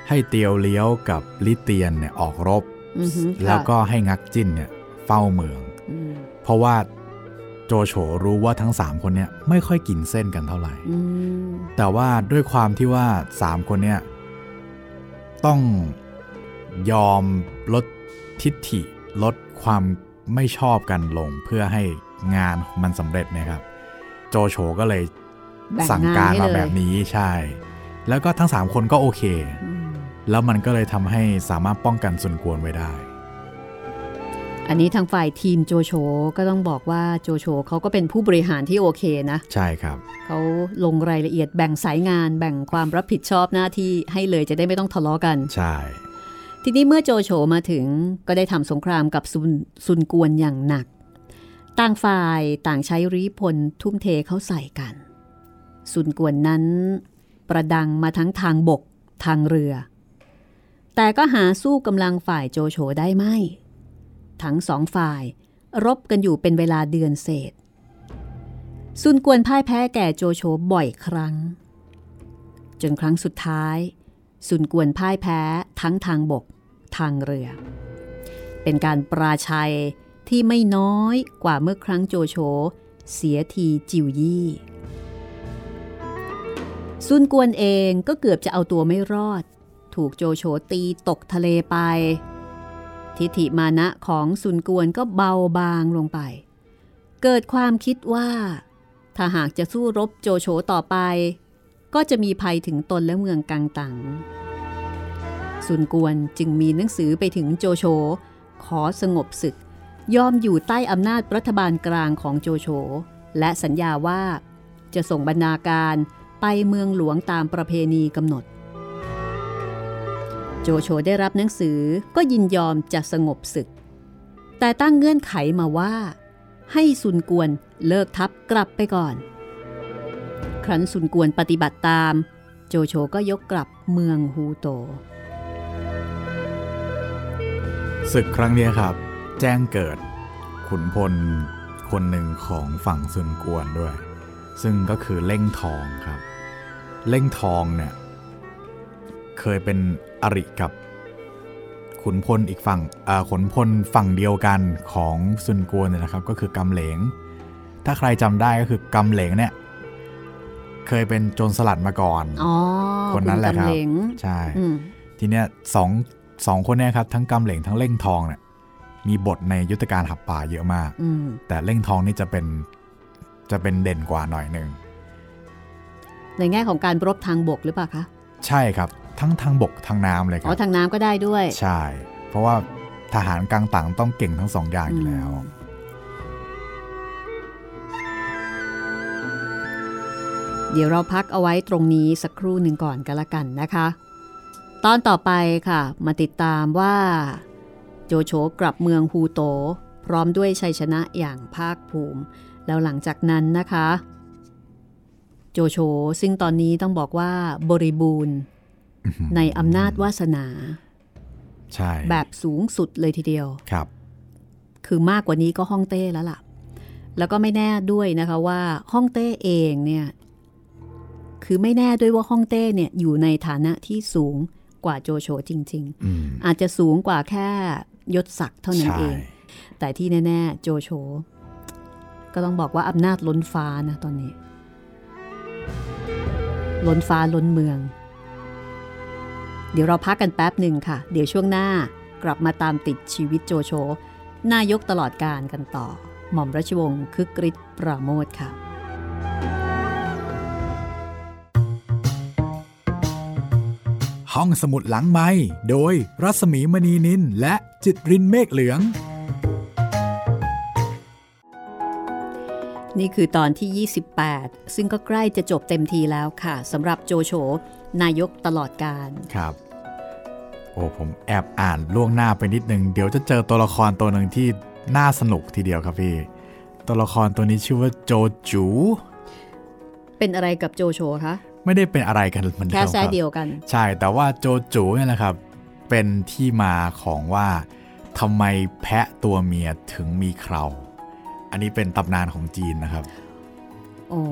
ให้เตียวเลี้ยวกับลิเตียนเนี่ยออกรบอือฮึค่ะแล้วก็ให้งักจิ้นเนี่ยเฝ้าเมืองอืมเพราะว่าโจโฉรู้ว่าทั้ง3คนเนี่ยไม่ค่อยกินเส้นกันเท่าไหร่อืมแต่ว่าด้วยความที่ว่า3คนเนี่ยต้องยอมลดทิฐิลดความไม่ชอบกันลงเพื่อให้งานมันสำเร็จเนะครับ โจโฉก็เลยแบ่งสั่งงานการให้มาเลยแบบนี้ใช่ แล้วก็ทั้ง3คนก็โอเคอืม แล้วมันก็เลยทำให้สามารถป้องกันซุนกวนไว้ได้ อันนี้ทางฝ่ายทีมโจโฉก็ต้องบอกว่าโจโฉเขาก็เป็นผู้บริหารที่โอเคนะ ใช่ครับ เขาลงรายละเอียดแบ่งสายงานแบ่งความรับผิดชอบหน้าที่ให้เลยจะได้ไม่ต้องทะเลาะกัน ใช่ ทีนี้เมื่อโจโฉมาถึงก็ได้ทำสงครามกับซุนซุนกวนอย่างหนัก ต่างฝ่ายต่างใช้รีพลทุ่มเทเข้าใส่กันซุนกวนนั้น ประดังมาทั้งทางบกทางเรือ แต่ก็หาสู้กำลังฝ่ายโจโฉได้ไม่ ทั้งสองฝ่ายรบกันอยู่เป็นเวลาเดือนเศษ ซุนกวนพ่ายแพ้แก่โจโฉบ่อยครั้ง จนครั้งสุดท้าย ซุนกวนพ่ายแพ้ทั้งทางบก ทางเรือ เป็นการปราชัยที่ไม่น้อยกว่าเมื่อครั้งโจโฉเสียทีจิวยี่ซุนกวนเองก็เกือบจะเอาตัวไม่รอด ถูกโจโฉตีตกทะเลไป ทิฐิมานะของซุนกวนก็เบาบางลงไป เกิดความคิดว่า ถ้าหากจะสู้รบโจโฉต่อไป ก็จะมีภัยถึงตนและเมืองกังตังซุนกวนจึงมีหนังสือไปถึงโจโฉขอสงบศึก ยอมอยู่ใต้อำนาจรัฐบาลกลางของโจโฉและสัญญาว่าจะส่งบรรณาการไปเมืองหลวงตามประเพณีกำหนด โจโฉได้รับหนังสือก็ยินยอมจะสงบศึก แต่ตั้งเงื่อนไขมาว่า ให้ซุนกวนเลิกทัพกลับไปก่อน ครั้นซุนกวนปฏิบัติตาม โจโฉก็ยกกลับเมืองฮูโตศึกครั้งนี้ครับ แจ้งเกิด ขุนพลคนหนึ่งของฝั่งซุนกวนด้วย ซึ่งก็คือเล่งทองครับ เล่งทองเนี่ยเคยเป็น อริกับขุนพลอีกฝั่งอ่าขุนพลฝั่งเดียวกันของซุนกวนเนี่ยนะครับ ก็คือกำเหลง ถ้าใครจำได้ก็คือกำเหลงเนี่ยเคยเป็นโจรสลัดมาก่อนอ๋อคนนั้นแหละครับณกำเหลงใช่อืมทีเนี้ยสองสองคนเนี่ยครับทั้งกำเหลงทั้งเล่งทองเนี่ยมีบทในยุทธการหับป่าเยอะมากอืมแต่เล่งทองนี่จะเป็นจะเป็นเด่นกว่าหน่อยหนึ่งในแง่ของการรบทางบกหรือเปล่าคะ ใช่ครับ ทั้งทางบกทางน้ำเลยคอ๋รัอบทางน้ำก็ได้ด้วย ใช่ เพราะว่าทหารกลางต่างต้องเก่งทั้งสองอย่างอยู่แล้วอืมเดี๋ยวเราพักเอาไว้ตรงนี้สักครู่หนึ่งก่อนกันละกันนะคะ ตอนต่อไปค่ะ มาติดตามว่า โจโฉกลับเมืองฮูโต พร้อมด้วยชัยชนะอย่างภาคภูมิ แล้วหลังจากนั้นนะคะ โจโฉซึ่งตอนนี้ต้องบอกว่าบริบูรณ์ ในอำนาจวาสนา ใช่ แบบสูงสุดเลยทีเดียว ครับ คือมากกว่านี้ก็ฮ่องเต้แล้วล่ะ แล้วก็ไม่แน่ด้วยนะคะว่าฮ่องเต้เองเนี่ย คือไม่แน่ด้วยว่าฮ่องเต้เนี่ยอยู่ในฐานะที่สูงกว่าโจโฉจริงอืมๆอาจจะสูงกว่าแค่ยศศักดิ์เท่านั้นใช่เอง แต่ที่แน่ ๆ โจโฉก็ต้องบอกว่าอำนาจล้นฟ้านะตอนนี้ ล้นฟ้าล้นเมือง เดี๋ยวเราพักกันแป๊บหนึ่งค่ะ เดี๋ยวช่วงหน้ากลับมาตามติดชีวิตโจโฉนายกตลอดการกันต่อ หม่อมราชวงศ์คึกฤทธิ์ปราโมทค่ะ ห้องสมุดหลังไม้โดยรัสมีมณีนินและจิตรินเมฆเหลือง นี่คือตอนที่ 28 ซึ่งก็ใกล้จะจบเต็มทีแล้วค่ะสำหรับโจโฉ นายกตลอดการครับโอ้ผมแอบอ่านล่วงหน้าไปนิดนึง เดี๋ยวจะเจอตัวละครตัวหนึ่งที่น่าสนุกทีเดียวครับพี่ ตัวละครตัวนี้ชื่อว่าโจจู เป็นอะไรกับโจโฉคะไม่ได้เป็นอะไรกันเหมือนเดิแค่มแซ่ครับเดียวกัน ใช่แต่ว่าโจจูเนี่ยนะครับ เป็นที่มาของว่าทำไมแพะตัวเมียถึงมีเคราอันนี้เป็นตำนานของจีนนะครับ โอ้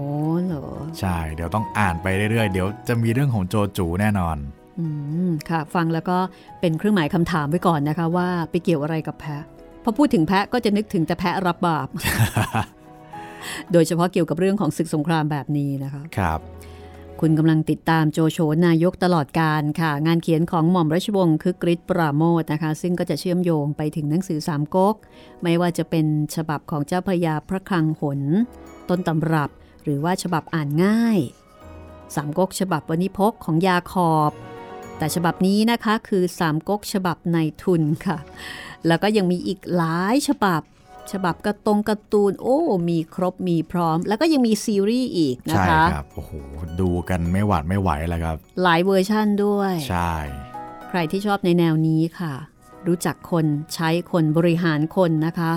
เหรอ ใช่ เดี๋ยวต้องอ่านไปเรื่อยๆ เดี๋ยวจะมีเรื่องของโจจูแน่นอน อืม ค่ะ ฟังแล้วก็เป็นเครื่องหมายคำถามไว้ก่อนนะคะ ว่าไปเกี่ยวอะไรกับแพะ พอพูดถึงแพะก็จะนึกถึงแต่แพะรับบาป โดยเฉพาะเกี่ยวกับเรื่องของศึกสงครามแบบนี้นะคะ ครับ คุณกำลังติดตามโจโฉนายกตลอดการค่ะ งานเขียนของหม่อมราชวงศ์คึกฤทธิ์ปราโมทนะคะ ซึ่งก็จะเชื่อมโยงไปถึงหนังสือสามก๊ก ไม่ว่าจะเป็นฉบับของเจ้าพระยาพระคลังหน ต้นตำรับ หรือว่าฉบับอ่านง่าย สามก๊กฉบับวณิพกของยาขอบ แต่ฉบับนี้นะคะคือสามก๊กฉบับในทุนค่ะ แล้วก็ยังมีอีกหลายฉบับ ฉบับกระตรงการ์ตูนโอ้มีครบมีพร้อม แล้วก็ยังมีซีรีส์อีกนะใช่คะครับ โอ้โห ดูกันไม่หวาดไม่ไหวแล้วครับ หลายเวอร์ชั่นด้วย ใช่ ใครที่ชอบในแนวนี้ค่ะ รู้จักคนใช้คนบริหารคนนะคะ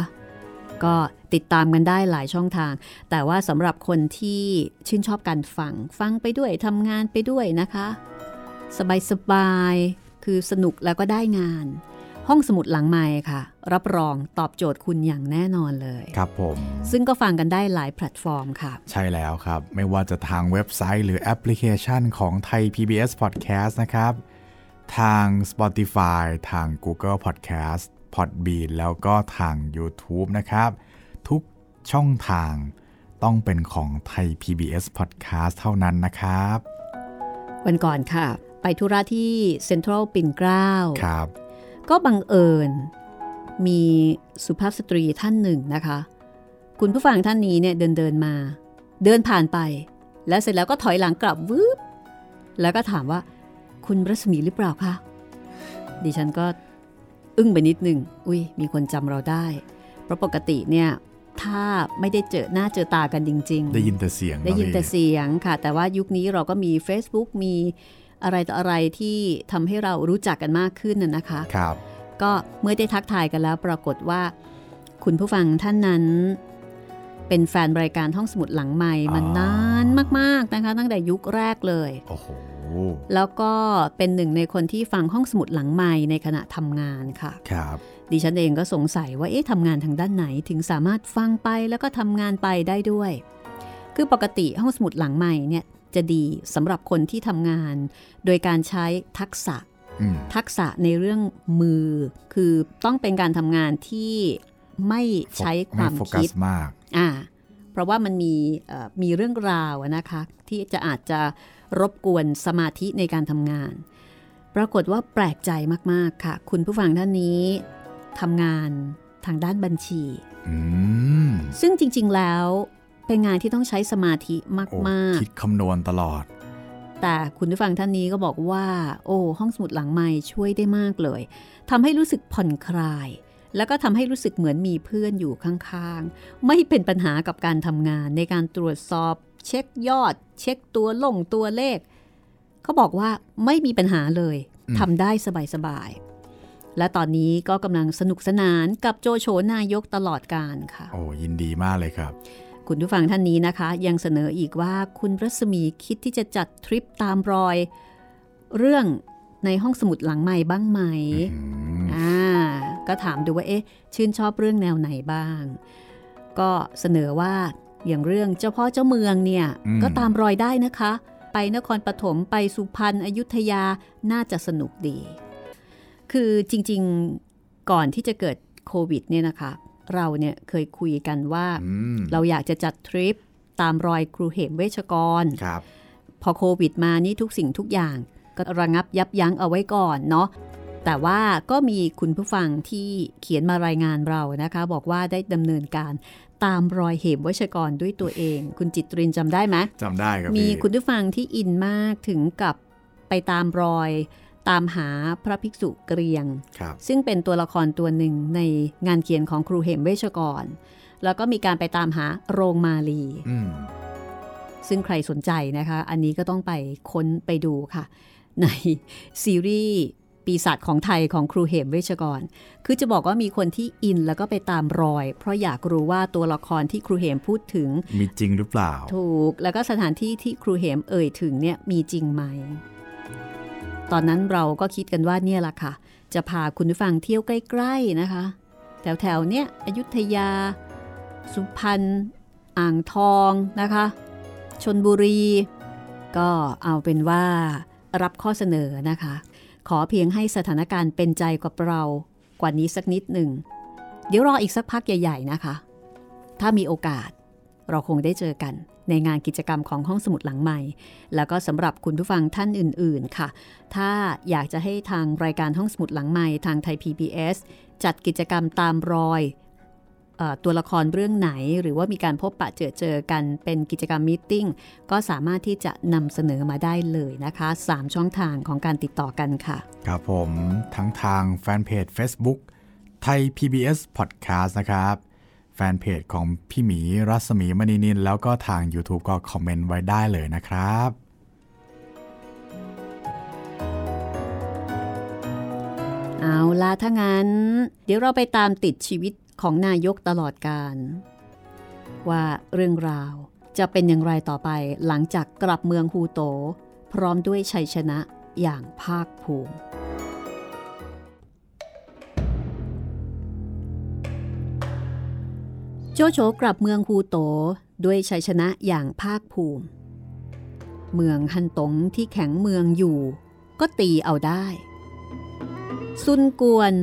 ก็ติดตามกันได้หลายช่องทาง แต่ว่าสำหรับคนที่ชื่นชอบการฟัง ฟังไปด้วยทำงานไปด้วยนะคะ สบายๆคือสนุกแล้วก็ได้งาน ห้องสมุดหลังไม้ค่ะ รับรองตอบโจทย์คุณอย่างแน่นอนเลย ครับผม ซึ่งก็ฟังกันได้หลายแพลตฟอร์มค่ะ ใช่แล้วครับ ไม่ว่าจะทางเว็บไซต์หรือแอปพลิเคชันของไทย PBS Podcast นะครับ ทาง Spotify ทาง Google Podcast Podbean แล้วก็ทาง YouTube นะครับ ทุกช่องทางต้องเป็นของไทย PBS Podcast เท่านั้นนะครับ วันก่อนค่ะ ไปธุระที่เซ็นทรัลปิ่นเกล้าครับ ก็บังเอิญ มีสุภาพสตรีท่านหนึ่งนะคะ คุณผู้ฟังท่านนี้เนี่ยเดินเดินมา เดินผ่านไป แล้วเสร็จแล้วก็ถอยหลังกลับวืบแล้วก็ถามว่า คุณรัศมีหรือเปล่าคะดิฉันก็ อึ้งไปนิดหนึ่งอุ้ยมีคนจำเราได้ เพราะปกติเนี่ยถ้าไม่ได้เจอหน้าเจอตากันจริง ๆ ได้ยินแต่เสียง ได้ยินเอะแต่พี่เสียงค่ะ แต่ว่ายุคนี้เราก็มี Facebook มีอะไรต่ออะไรที่ทำให้เรารู้จักกันมากขึ้นน่ะนะคะครับ ก็เมื่อได้ทักทายกันแล้วปรากฏว่า คุณผู้ฟังท่านนั้น เป็นแฟนรายการห้องสมุดหลังใหม่มันนานมาก ๆนะคะ ตั้งแต่ยุคแรกเลยโอ้โห แล้วก็เป็นหนึ่งในคนที่ฟังห้องสมุดหลังใหม่ในขณะทำงานค่ะครับดิฉันเองก็สงสัยว่าเอ๊ะทำงานทางด้านไหนถึงสามารถฟังไปแล้วก็ทำงานไปได้ด้วย คือปกติห้องสมุดหลังใหม่เนี่ยจะดีสำหรับคนที่ทำงาน โดยการใช้ทักษะอืมทักษะในเรื่องมือ คือต้องเป็นการทำงานที่ไม่ใช้ความไโฟกัคิสดมากอ่าเพราะว่ามันมีเอ่อมีเรื่องราวอะนะคะ ที่จะอาจจะ รบกวนสมาธิในการทำงาน ปรากฏว่าแปลกใจมาก ๆ ค่ะ คุณผู้ฟังท่านนี้ทำงานทางด้านบัญชีอืมซึ่งจริง ๆ แล้วเป็นงานที่ต้องใช้สมาธิโอ้มากคิดคำนวณตลอดๆแต่คุณผู้ฟังท่านนี้ก็บอกว่า โอ้ ห้องสมุดหลังไม้ช่วยได้มากเลยทำให้รู้สึกผ่อนคลาย แล้วก็ทำให้รู้สึกเหมือนมีเพื่อนอยู่ข้าง ๆ ไม่เป็นปัญหากับการทำงานในการตรวจสอบ เช็คยอด เช็คตัวลงตัวเลข เขาบอกว่าไม่มีปัญหาเลยอืมทำได้สบายๆ และตอนนี้ก็กำลังสนุกสนานกับโจโฉนายกตลอดการค่ะ โอ้ยินดีมากเลยครับ คุณผู้ฟังท่านนี้นะคะ ยังเสนออีกว่าคุณรัศมีคิดที่จะจัดทริปตามรอย เรื่องในห้องสมุดหลังใหม่บ้างไหมอืมอ่าก็ถามดูว่าเอ๊ะ ชื่นชอบเรื่องแนวไหนบ้าง ก็เสนอว่า อย่างเรื่องเจ้าพ่อเจ้าเมืองเนี่ยก็ตามรอยได้นะคะ ไปนครปฐมไปสุพรรณอยุธยาน่าจะสนุกดี คือจริงๆก่อนที่จะเกิดโควิดเนี่ยนะคะ เราเนี่ยเคยคุยกันว่าอืมเราอยากจะจัดทริปตามรอยครูเหมเวชกรครับพอโควิดมานี่ทุกสิ่งทุกอย่าง ก็ระงับยับยั้งเอาไว้ก่อนเนาะแต่ว่าก็มีคุณผู้ฟังที่เขียนมารายงานเรานะคะ บอกว่าได้ดำเนินการ ตามรอยเหมวัชกรด้วยตัวเอง คุณจิตรินจำได้ไหมจำได้ครับมีพี่คุณผู้ฟังที่อินมากถึงกับไปตามรอยตามหาพระภิกษุเกรียงครับซึ่งเป็นตัวละครตัวหนึ่งในงานเขียนของครูเหมเวชกร แล้วก็มีการไปตามหาโรงมาลีอืมซึ่งใครสนใจนะคะ อันนี้ก็ต้องไปค้นไปดูค่ะ ในซีรีส์ ปีศาจของไทยของครูเหมเวชกร คือจะบอกว่ามีคนที่อินแล้วก็ไปตามรอย เพราะอยากรู้ว่าตัวละครที่ครูเหมพูดถึง มีจริงหรือเปล่า ถูก แล้วก็สถานที่ที่ครูเหมเอ่ยถึงเนี่ยมีจริงไหม ตอนนั้นเราก็คิดกันว่าเนี่ยแหละค่ะ จะพาคุณผู้ฟังเที่ยวใกล้ๆนะคะ แถวๆเนี่ยอยุธยา สุพรรณอ่างทองนะคะชนบุรี ก็เอาเป็นว่ารับข้อเสนอนะคะ ขอเพียงให้สถานการณ์เป็นใจกับเรากว่านี้สักนิดหนึ่ง เดี๋ยวรออีกสักพักใหญ่ ๆ นะคะ ถ้ามีโอกาสเราคงได้เจอกันในงานกิจกรรมของห้องสมุดหลังใหม่ แล้วก็สำหรับคุณผู้ฟังท่านอื่น ๆ ค่ะ ถ้าอยากจะให้ทางรายการห้องสมุดหลังใหม่ทางไทย PBS จัดกิจกรรมตามรอย ตัวละครเรื่องไหน หรือว่ามีการพบปะเจอเจอกันเป็นกิจกรรมมตติ팅ก็สามารถที่จะนำเสนอมาได้เลยนะคะ 3 ช่องทางของการติดต่อกันค่ะ ครับผมทั้งทางแฟนเพจ Facebook ไทย PBS Podcast นะครับ แฟนเพจของพี่หมีรัศมีมณีนิน แล้วก็ทาง YouTube ก็คอมเมนต์ไว้ได้เลยนะครับเอาล่ะถ้างั้น เดี๋ยวเราไปตามติดชีวิต ของนายกตลอดการ ว่าเรื่องราวจะเป็นอย่างไรต่อไปหลังจากกลับเมืองฮูโต พร้อมด้วยชัยชนะอย่างภาคภูมิ โจโฉกลับเมืองฮูโตด้วยชัยชนะอย่างภาคภูมิ เมืองฮันตงที่แข็งเมืองอยู่ ก็ตีเอาได้ ซุนกวน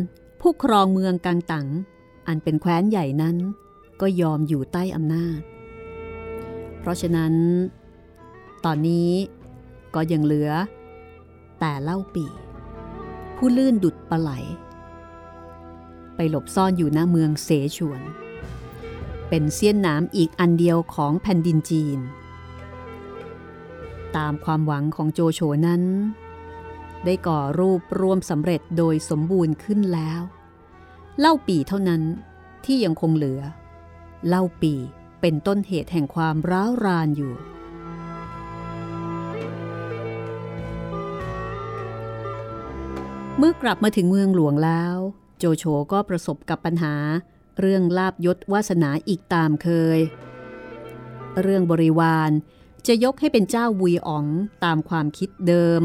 ผู้ครองเมืองกังตัง อันเป็นแคว้นใหญ่นั้นก็ยอมอยู่ใต้อำนาจ เพราะฉะนั้น ตอนนี้ก็ยังเหลือ แต่เล่าปี ผู้ลื่นดุดปลาไหล ไปหลบซ่อนอยู่หน้าเมืองเสฉวน เป็นเสี้ยนหน้ำอีกอันเดียวของแผ่นดินจีน ตามความหวังของโจโฉนั้น ได้ก่อรูปรวมสำเร็จโดยสมบูรณ์ขึ้นแล้ว เล่าปีเท่านั้นที่ยังคงเหลือ เล่าปีเป็นต้นเหตุแห่งความร้าวรานอยู่ เมื่อกลับมาถึงเมืองหลวงแล้ว โจโฉก็ประสบกับปัญหา เรื่องลาบยศวาสนาอีกตามเคย เรื่องบริวารจะยกให้เป็นเจ้าวุยอ๋องตามความคิดเดิม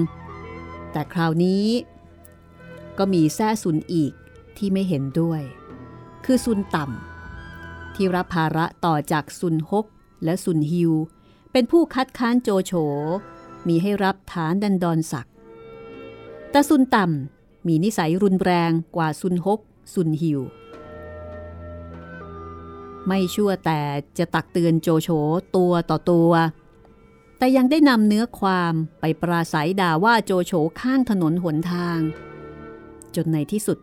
แต่คราวนี้ก็มีแท้ซุนอีก ที่ไม่เห็นด้วย คือซุนต่ำที่รับภาระต่อจากซุนฮกและซุนฮิว เป็นผู้คัดค้านโจโฉมีให้รับฐานดันดอนศักดิ์แต่ซุนต่ำมีนิสัยรุนแรงกว่าซุนฮกซุนฮิว ไม่ชั่วแต่จะตักเตือนโจโฉตัวต่อตัว แต่ยังได้นำเนื้อความไปปราศัยด่าว่าโจโฉข้างถนนหนทาง จนในที่สุด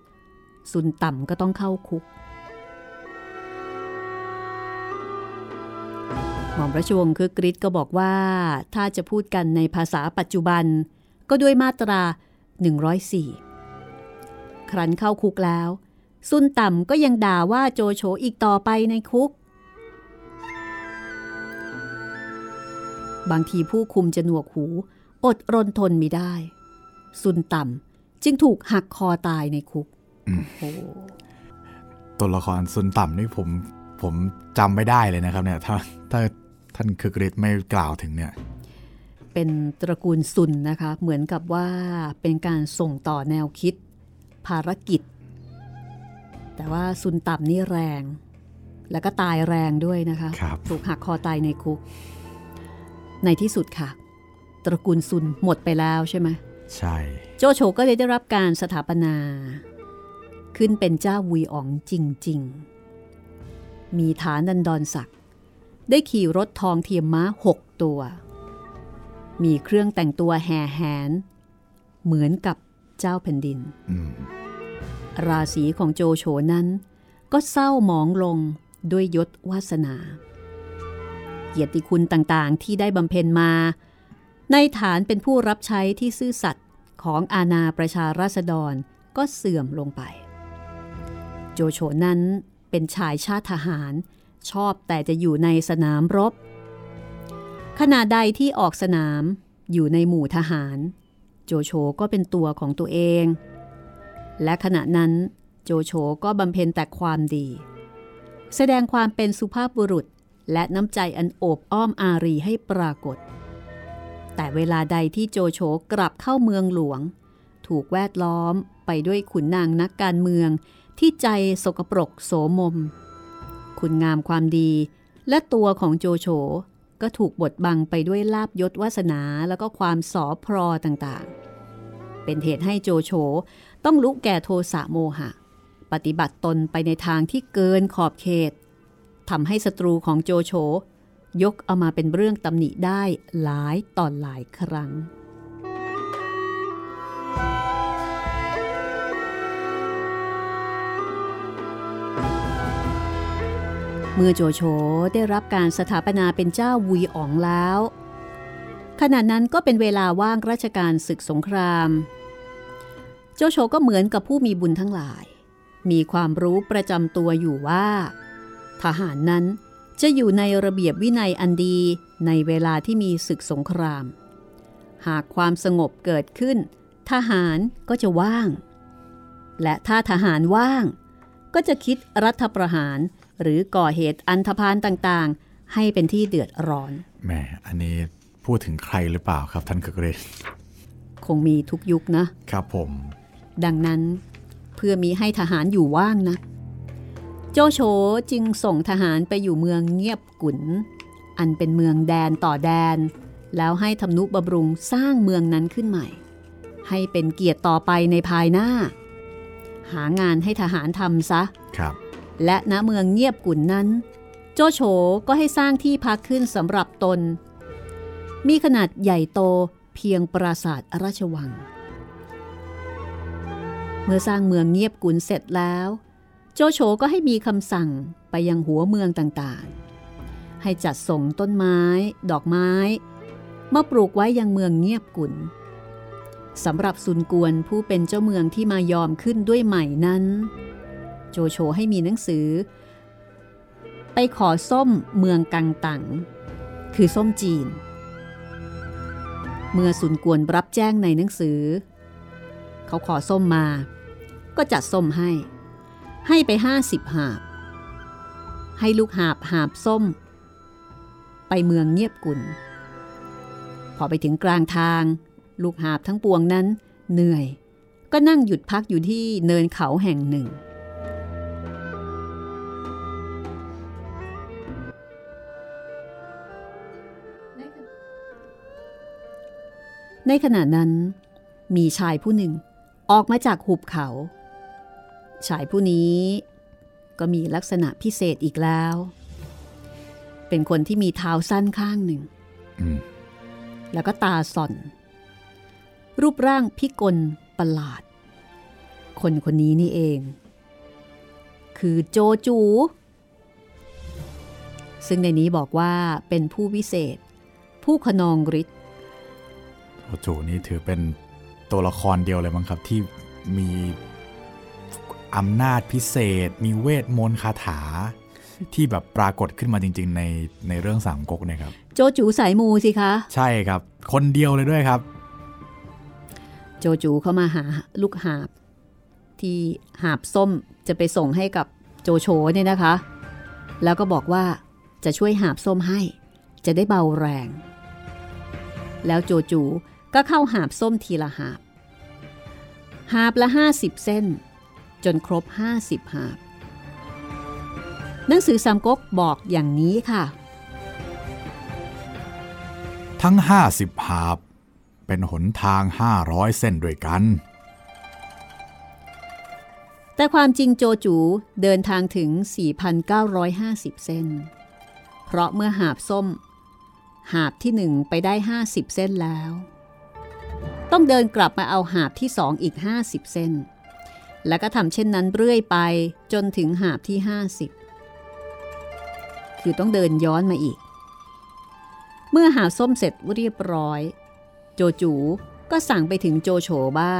ซุนต่ำก็ต้องเข้าคุก หม่อมราชวงศ์คือกริชก็บอกว่า ถ้าจะพูดกันในภาษาปัจจุบัน ก็ด้วยมาตรา 104 ครั้นเข้าคุกแล้วซุนต่ำก็ยังด่าว่าโจโฉอีกต่อไปในคุก บางทีผู้คุมจะหนวกหูอดรนทนไม่ได้ซุนต่ำจึงถูกหักคอตายในคุก ตัวละครซุนต่ำนี่ผมผมจำไม่ได้เลยนะครับเนี่ยถ้าถ้าท่านคือกริชไม่กล่าวถึงเนี่ย เป็นตระกูลซุนนะคะ เหมือนกับว่าเป็นการส่งต่อแนวคิด ภารกิจ แต่ว่าซุนต่ำนี่แรง แล้วก็ตายแรงด้วยนะคะครับถูกหักคอตายในคุก ในที่สุดค่ะ ตระกูลซุนหมดไปแล้วใช่ไหมใช่ โจโฉก็เลยได้รับการสถาปนา ขึ้นเป็นเจ้าวุยอ๋องจริง ๆ มีฐานดันดอนศักดิ์ได้ขี่รถทองเทียมม้าหกตัว มีเครื่องแต่งตัวแห่แหน เหมือนกับเจ้าแผ่นดินอืมราศีของโจโฉนั้น ก็เศร้าหมองลงด้วยยศวาสนา เกียรติคุณต่างๆที่ได้บำเพ็ญมา ในฐานเป็นผู้รับใช้ที่ซื่อสัตย์ของอาณาประชาราษฎรก็เสื่อมลงไป โจโฉนั้นเป็นชายชาติทหาร ชอบแต่จะอยู่ในสนามรบ ขณะใดที่ออกสนามอยู่ในหมู่ทหาร โจโฉก็เป็นตัวของตัวเอง และขณะนั้นโจโฉก็บำเพ็ญแต่ความดี แสดงความเป็นสุภาพบุรุษและน้ำใจอันโอบอ้อมอารีให้ปรากฏ แต่เวลาใดที่โจโฉกลับเข้าเมืองหลวง ถูกแวดล้อมไปด้วยขุนนางนักการเมือง ที่ใจสกปรกโสมม คุณงามความดีและตัวของโจโฉก็ถูกบดบังไปด้วยลาบยศวาสนาแล้วก็ความสอพรอต่างๆ เป็นเหตุให้โจโฉต้องลุกแก่โทสะโมหะ ปฏิบัติตนไปในทางที่เกินขอบเขตทำให้ศัตรูของโจโฉยกเอามาเป็นเรื่องตำหนิได้หลายต่อหลายครั้ง เมื่อโจโฉได้รับการสถาปนาเป็นเจ้าวุยอ๋องแล้ว ขณะนั้นก็เป็นเวลาว่างราชการศึกสงคราม โจโฉก็เหมือนกับผู้มีบุญทั้งหลาย มีความรู้ประจำตัวอยู่ว่า ทหารนั้นจะอยู่ในระเบียบวินัยอันดีในเวลาที่มีศึกสงคราม หากความสงบเกิดขึ้น ทหารก็จะว่าง และถ้าทหารว่าง ก็จะคิดรัฐประหาร หรือก่อเหตุอันธพาลต่างๆ ให้เป็นที่เดือดร้อนแหมอันนี้พูดถึงใครหรือเปล่าครับท่านเกเรนคงมีทุกยุคนะ ครับผม ดังนั้นเพื่อมีให้ทหารอยู่ว่างนะ โจโฉจึงส่งทหารไปอยู่เมืองเงียบกุนอันเป็นเมืองแดนต่อแดน แล้วให้ทำนุบำรุงสร้างเมืองนั้นขึ้นใหม่ ให้เป็นเกียรติต่อไปในภายหน้า หางานให้ทหารทำซะ ครับ และณเมืองเงียบกุนนั้น โจโฉก็ให้สร้างที่พักขึ้นสำหรับตน มีขนาดใหญ่โตเพียงปราสาทราชวัง เมื่อสร้างเมืองเงียบกุนเสร็จแล้ว โจโฉก็ให้มีคำสั่งไปยังหัวเมืองต่างๆ ให้จัดส่งต้นไม้ ดอกไม้มาปลูกไว้ยังเมืองเงียบกุนสำหรับซุนกวนผู้เป็นเจ้าเมืองที่มายอมขึ้นด้วยใหม่นั้น โจโฉให้มีหนังสือ ไปขอส้มเมืองกังตังคือส้มจีน เมื่อสุนกวนรับแจ้งในหนังสือ เขาขอส้มมา ก็จัดส้มให้ ให้ไปห้าสิบหาบ ให้ลูกหาบหาบส้ม ไปเมืองเงียบกุนพอไปถึงกลางทาง ลูกหาบทั้งปวงนั้นเหนื่อย ก็นั่งหยุดพักอยู่ที่เนินเขาแห่งหนึ่ง ในขณะนั้น มีชายผู้หนึ่งออกมาจากหุบเขา ชายผู้นี้ ก็มีลักษณะพิเศษอีกแล้ว เป็นคนที่มีเท้าสั้นข้างหนึ่งอืมแล้วก็ตาส่อน รูปร่างพิกลประหลาด คนคนนี้นี่เอง คือโจจู ซึ่งในนี้บอกว่าเป็นผู้วิเศษ ผู้ขนองฤทธิ์ โอจูนี่ถือเป็นตัวละครเดียวเลยมั้งครับ ที่มีอำนาจพิเศษ มีเวทมนต์คาถา ที่แบบปรากฏขึ้นมาจริง ๆ ในในเรื่องสามก๊กเนะครับ โจจูสายมูสิคะ ใช่ครับ คนเดียวเลยด้วยครับ โจจูเข้ามาหาลูกหาบ ที่หาบส้มจะไปส่งให้กับโจโฉเนี่ยนะคะ แล้วก็บอกว่าจะช่วยหาบส้มให้ จะได้เบาแรง แล้วโจจู ก็เข้าหาบส้มทีละหาบ หาบละห้าสิบเส้น จนครบห้าสิบหาบ หนังสือสามก๊กบอกอย่างนี้ค่ะ ทั้ง 50 หาบ เป็นหนทาง 500 เส้นด้วยกัน แต่ความจริงโจจูเดินทางถึง 4,950 เส้น เพราะเมื่อหาบส้ม หาบที่หนึ่งไปได้ 50 เส้นแล้ว ต้องเดินกลับมาเอาหาบที่สองอีก 50 เส้น แล้วก็ทำเช่นนั้นเรื่อยไปจนถึงหาบที่ 50 คือต้องเดินย้อนมาอีก เมื่อหาส้มเสร็จเรียบร้อย โจจูก็สั่งไปถึงโจโฉบ้า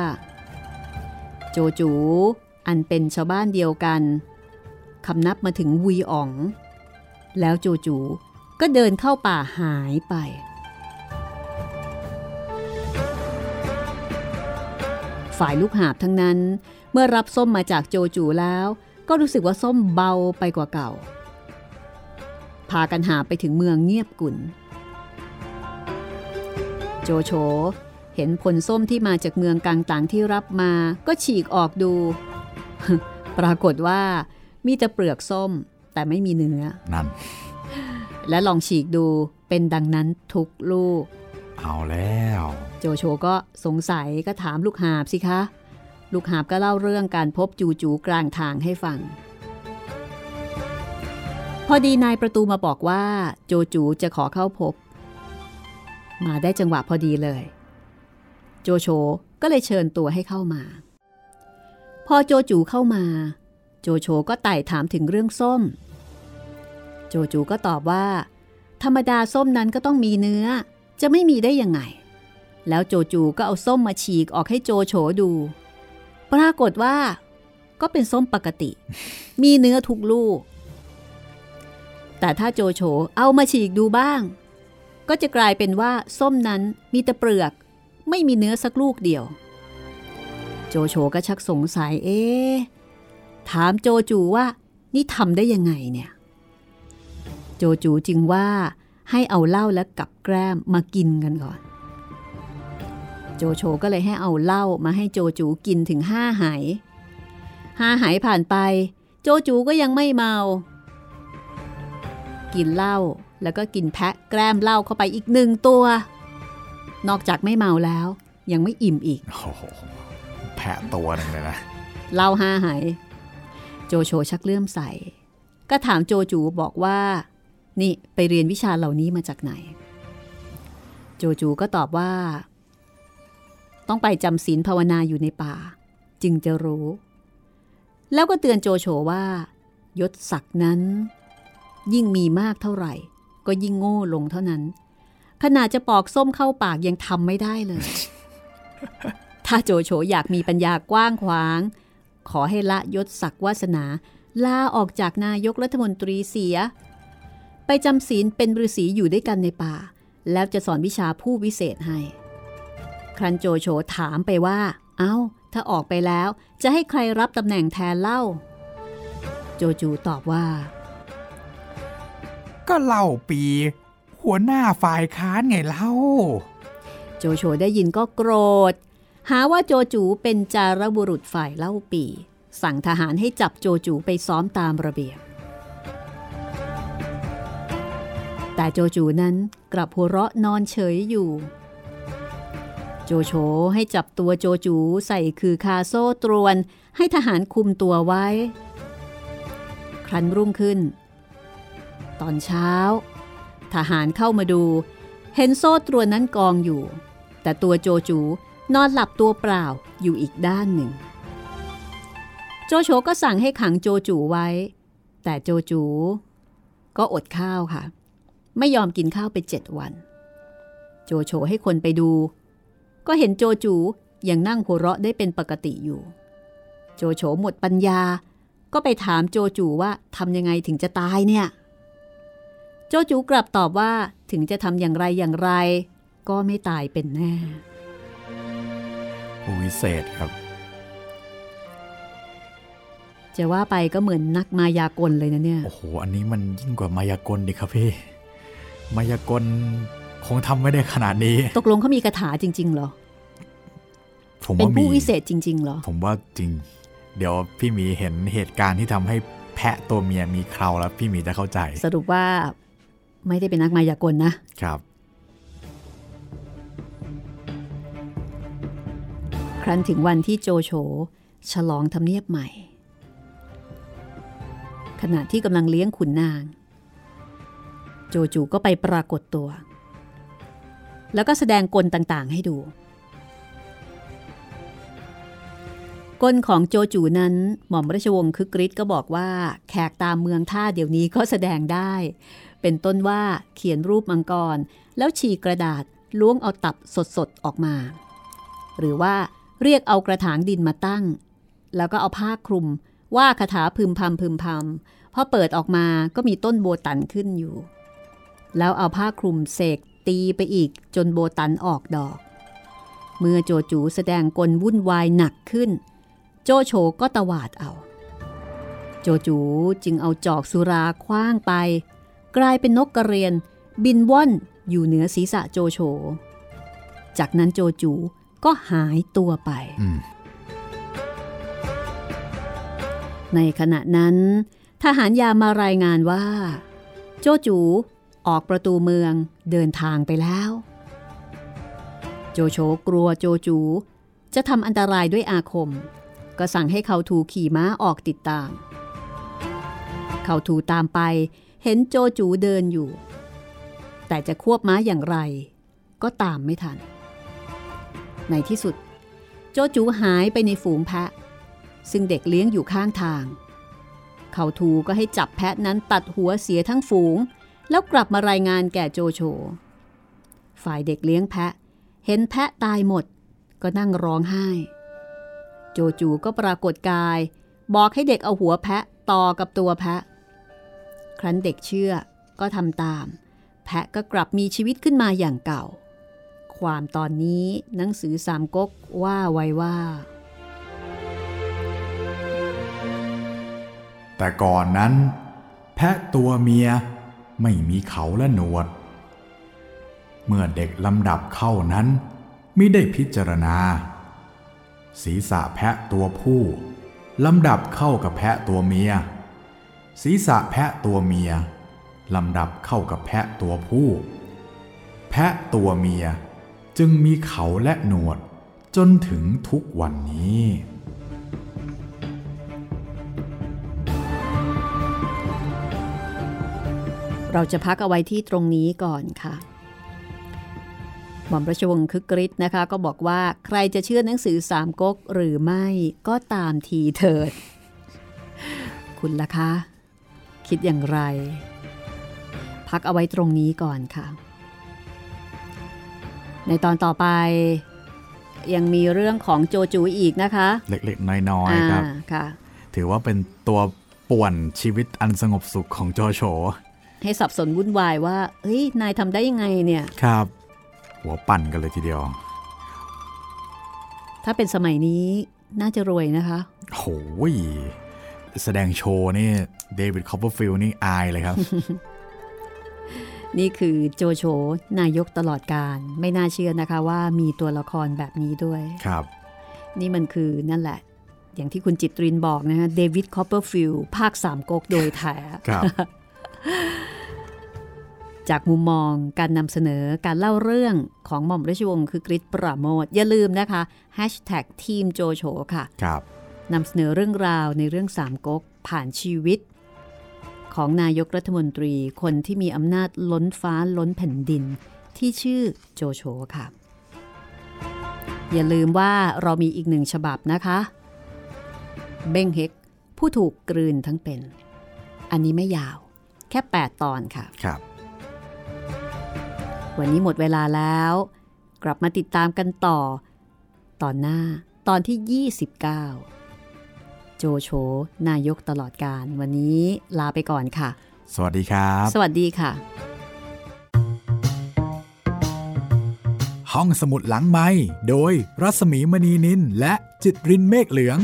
โจจูอันเป็นชาวบ้านเดียวกันคำนับมาถึงวีอ๋อง แล้วโจจูก็เดินเข้าป่าหายไป ฝ่ายลูกหาบทั้งนั้น เมื่อรับส้มมาจากโจจูแล้ว ก็รู้สึกว่าส้มเบาไปกว่าเก่า พากันหาไปถึงเมืองเงียบกุ่นโจโฉเห็นผลส้มที่มาจากเมืองกลางต่างที่รับมา ก็ฉีกออกดู ปรากฏว่ามีแต่เปลือกส้มแต่ไม่มีเนื้อ นั่น และลองฉีกดูเป็นดังนั้นทุกลูก เอาแล้ว โจโฉก็สงสัยก็ถามลูกหาบสิคะ ลูกหาบก็เล่าเรื่องการพบจูจูกลางทางให้ฟัง พอดีนายประตูมาบอกว่า โจจูจะขอเข้าพบ มาได้จังหวะพอดีเลย โจโฉก็เลยเชิญตัวให้เข้ามา พอโจจูเข้ามา โจโฉก็ไต่ถามถึงเรื่องส้ม โจจูก็ตอบว่า ธรรมดาส้มนั้นก็ต้องมีเนื้อ จะไม่มีได้ยังไง แล้วโจจูก็เอาส้มมาฉีกออกให้โจโฉดู ปรากฏว่า ก็เป็นส้มปกติ มีเนื้อทุกลูก แต่ถ้าโจโฉเอามาฉีกดูบ้าง ก็จะกลายเป็นว่าส้มนั้นมีแต่เปลือก ไม่มีเนื้อสักลูกเดียว โจโฉก็ชักสงสัยเอ๊ะถามโจจูว่านี่ทำได้ยังไงเนี่ย โจจูจึงว่า ให้เอาเหล้าและกับแกล้มมากินกันก่อน โจโฉก็เลยให้เอาเหล้ามาให้โจจูกินถึงห้าไหห้าไหผ่านไป โจจูก็ยังไม่เมา กินเหล้าแล้วก็กินแพะแกล้มเหล้าเข้าไปอีกหนึ่งตัว นอกจากไม่เมาแล้ว ยังไม่อิ่มอีกโอ้โหแพะตัวหนึ่งเลยนะเหล้าห้าไหโจโฉชักเลื่อมใส ก็ถามโจจูบอกว่า นี่ไปเรียนวิชาเหล่านี้มาจากไหน โจจูก็ตอบว่า ต้องไปจำศีลภาวนาอยู่ในป่า จึงจะรู้ แล้วก็เตือนโจโฉว่า ยศศักดิ์นั้น ยิ่งมีมากเท่าไหร่ ก็ยิ่งโง่ลงเท่านั้น ขนาดจะปอกส้มเข้าปากยังทำไม่ได้เลย ถ้าโจโฉอยากมีปัญญากว้างขวาง ขอให้ละยศศักดิ์วาสนาลาออกจากนายกรัฐมนตรีเสีย ไปจำศีลเป็นฤาษีอยู่ด้วยกันในป่า แล้วจะสอนวิชาผู้วิเศษให้ ครันโจโฉถามไปว่า เอา้า ถ้าออกไปแล้วจะให้ใครรับตำแหน่งแทนเล่า โจจูตอบว่า ก็เล่าปี หัวหน้าฝ่ายค้านไงเล่า โจโฉได้ยินก็โกรธ หาว่าโจจูเป็นจารบุรุษฝ่ายเล่าปี สั่งทหารให้จับโจจูไปซ้อมตามระเบียบ แต่โจจูนั้นกลับหัวเราะนอนเฉยอยู่ โจโฉให้จับตัวโจจูใส่คือคาโซ่ตรวน ให้ทหารคุมตัวไว้ ครั้นรุ่งขึ้น ตอนเช้า ทหารเข้ามาดู เห็นโซ่ตรวนนั้นกองอยู่ แต่ตัวโจจูนอนหลับตัวเปล่าอยู่อีกด้านหนึ่ง โจโฉก็สั่งให้ขังโจจูไว้ แต่โจจูก็อดข้าวค่ะ ไม่ยอมกินข้าวไปเจ็ดวัน โจโฉให้คนไปดู ก็เห็นโจจูยังนั่งหัวเราะได้เป็นปกติอยู่ โจโฉหมดปัญญา ก็ไปถามโจจูว่าทำยังไงถึงจะตายเนี่ย โจจูกลับตอบว่าถึงจะทำอย่างไรอย่างไร ก็ไม่ตายเป็นแน่ผู้วิเศษครับ จะว่าไปก็เหมือนนักมายากลเลยนะเนี่ย โอ้โห อันนี้มันยิ่งกว่ามายากลดิครับพี่ มายากลคงทำไม่ได้ขนาดนี้ ตกลงเขามีคาถาจริง ๆ เหรอ ผมเป็นว่ามีผู้วิเศษจริง ๆ เหรอ ผมว่าจริง เดี๋ยวพี่หมีเห็นเหตุการณ์ที่ทำให้แพะตัวเมียมีเคราแล้วพี่หมีจะเข้าใจ สรุปว่าไม่ได้เป็นนักมายากลนะ ครับ ครั้นถึงวันที่โจโฉฉลองทำเนียบใหม่ ขณะที่กำลังเลี้ยงขุนนางโจจูก็ไปปรากฏตัว แล้วก็แสดงกลต่างๆให้ดูก้นของโจจูนั้นหม่อมราชวงศ์คึกฤทธิ์ก็บอกว่า แขกตามเมืองท่าเดี๋ยวนี้ก็แสดงได้ เป็นต้นว่าเขียนรูปมังกร แล้วฉีกกระดาษล้วงเอาตับสดๆออกมา หรือว่าเรียกเอากระถางดินมาตั้ง แล้วก็เอาผ้าคลุม ว่าคาถาพึมพำพึมพำพอเปิดออกมาก็มีต้นโบตันขึ้นอยู่ แล้วเอาผ้าคลุมเสกตีไปอีกจนโบตันออกดอก เมื่อโจจูแสดงกลวุ่นวายหนักขึ้น โจโฉก็ตวาดเอา โจจูจึงเอาจอกสุราคว้างไป กลายเป็นนกกระเรียน บินว่อนอยู่เหนือศีรษะโจโฉ จากนั้นโจจูก็หายตัวไปอืมในขณะนั้น ทหารยามารายงานว่า โจจู ออกประตูเมืองเดินทางไปแล้ว โจโฉกลัวโจจู จะทำอันตรายด้วยอาคม ก็สั่งให้เขาถูขี่ม้าออกติดตาม เขาถูตามไปเห็นโจจูเดินอยู่ แต่จะควบม้าอย่างไร ก็ตามไม่ทัน ในที่สุด โจจูหายไปในฝูงแพะ ซึ่งเด็กเลี้ยงอยู่ข้างทาง เขาทูก็ให้จับแพะนั้นตัดหัวเสียทั้งฝูง แล้วกลับมารายงานแก่โจโฉฝ่ายเด็กเลี้ยงแพะ เห็นแพะตายหมด ก็นั่งร้องไห้ โจจูก็ปรากฏกาย บอกให้เด็กเอาหัวแพะต่อกับตัวแพะ ครั้นเด็กเชื่อก็ทำตาม แพะก็กลับมีชีวิตขึ้นมาอย่างเก่า ความตอนนี้หนังสือสามก๊กว่าไว้ว่า แต่ก่อนนั้น แพะตัวเมีย ไม่มีเขาและหนวด เมื่อเด็กลำดับเข้านั้นไมิได้พิจารณา ศีรษะแพะตัวผู้ลำดับเข้ากับแพะตัวเมีย ศีรษะแพะตัวเมียลำดับเข้ากับแพะตัวผู้ แพะตัวเมียจึงมีเขาและหนวดจนถึงทุกวันนี้ เราจะพักเอาไว้ที่ตรงนี้ก่อนค่ะ หม่อมราชวงศ์คึกฤทธิ์นะคะ ก็บอกว่าใครจะเชื่อหนังสือสามก๊กหรือไม่ก็ตามทีเถิด คุณล่ะคะ คิดอย่างไร พักเอาไว้ตรงนี้ก่อนค่ะ ในตอนต่อไปยังมีเรื่องของโจจูอีกนะคะ เล็กๆ น้อยๆครับอ่าค่ะ ถือว่าเป็นตัวป่วนชีวิตอันสงบสุขของโจโฉ ให้สับสนวุ่นวายว่าเฮ้ยนายทำได้ยังไงเนี่ยครับ หัวปั่นกันเลยทีเดียว ถ้าเป็นสมัยนี้น่าจะรวยนะคะโหยแสดงโชว์นี่เดวิดคอปเปอร์ฟิลด์นี่อายเลยครับ นี่คือโจโฉนายกตลอดกาล ไม่น่าเชื่อนะคะว่ามีตัวละครแบบนี้ด้วยครับ นี่มันคือนั่นแหละ อย่างที่คุณจิตรินบอกนะฮะเดวิดคอปเปอร์ฟิลด์ภาคสามก๊กโดยแท้ครับ จากมุมมองการนำเสนอการเล่าเรื่องของหม่อมราชวงศ์คือกริชปราโมทอย่าลืมนะคะ Hashtag ทีมโจโฉค่ะครับนำเสนอเรื่องราวในเรื่องสามก๊กผ่านชีวิต ของนายกรัฐมนตรีคนที่มีอำนาจล้นฟ้าล้นแผ่นดิน ที่ชื่อโจโฉค่ะ อย่าลืมว่าเรามีอีกหนึ่งฉบับนะคะ เบ้งเฮกผู้ถูกกลืนทั้งเป็น อันนี้ไม่ยาว แค่ 8 ตอนค่ะครับ วันนี้หมดเวลาแล้ว กลับมาติดตามกันต่อ ตอนหน้าตอนที่ 29 โจโฉนายกตลอดการวันนี้ลาไปก่อนค่ะ สวัสดีครับ สวัสดีค่ะ ห้องสมุดหลังไม้โดยรัสมีมณีนินและจิตรินเมฆเหลือง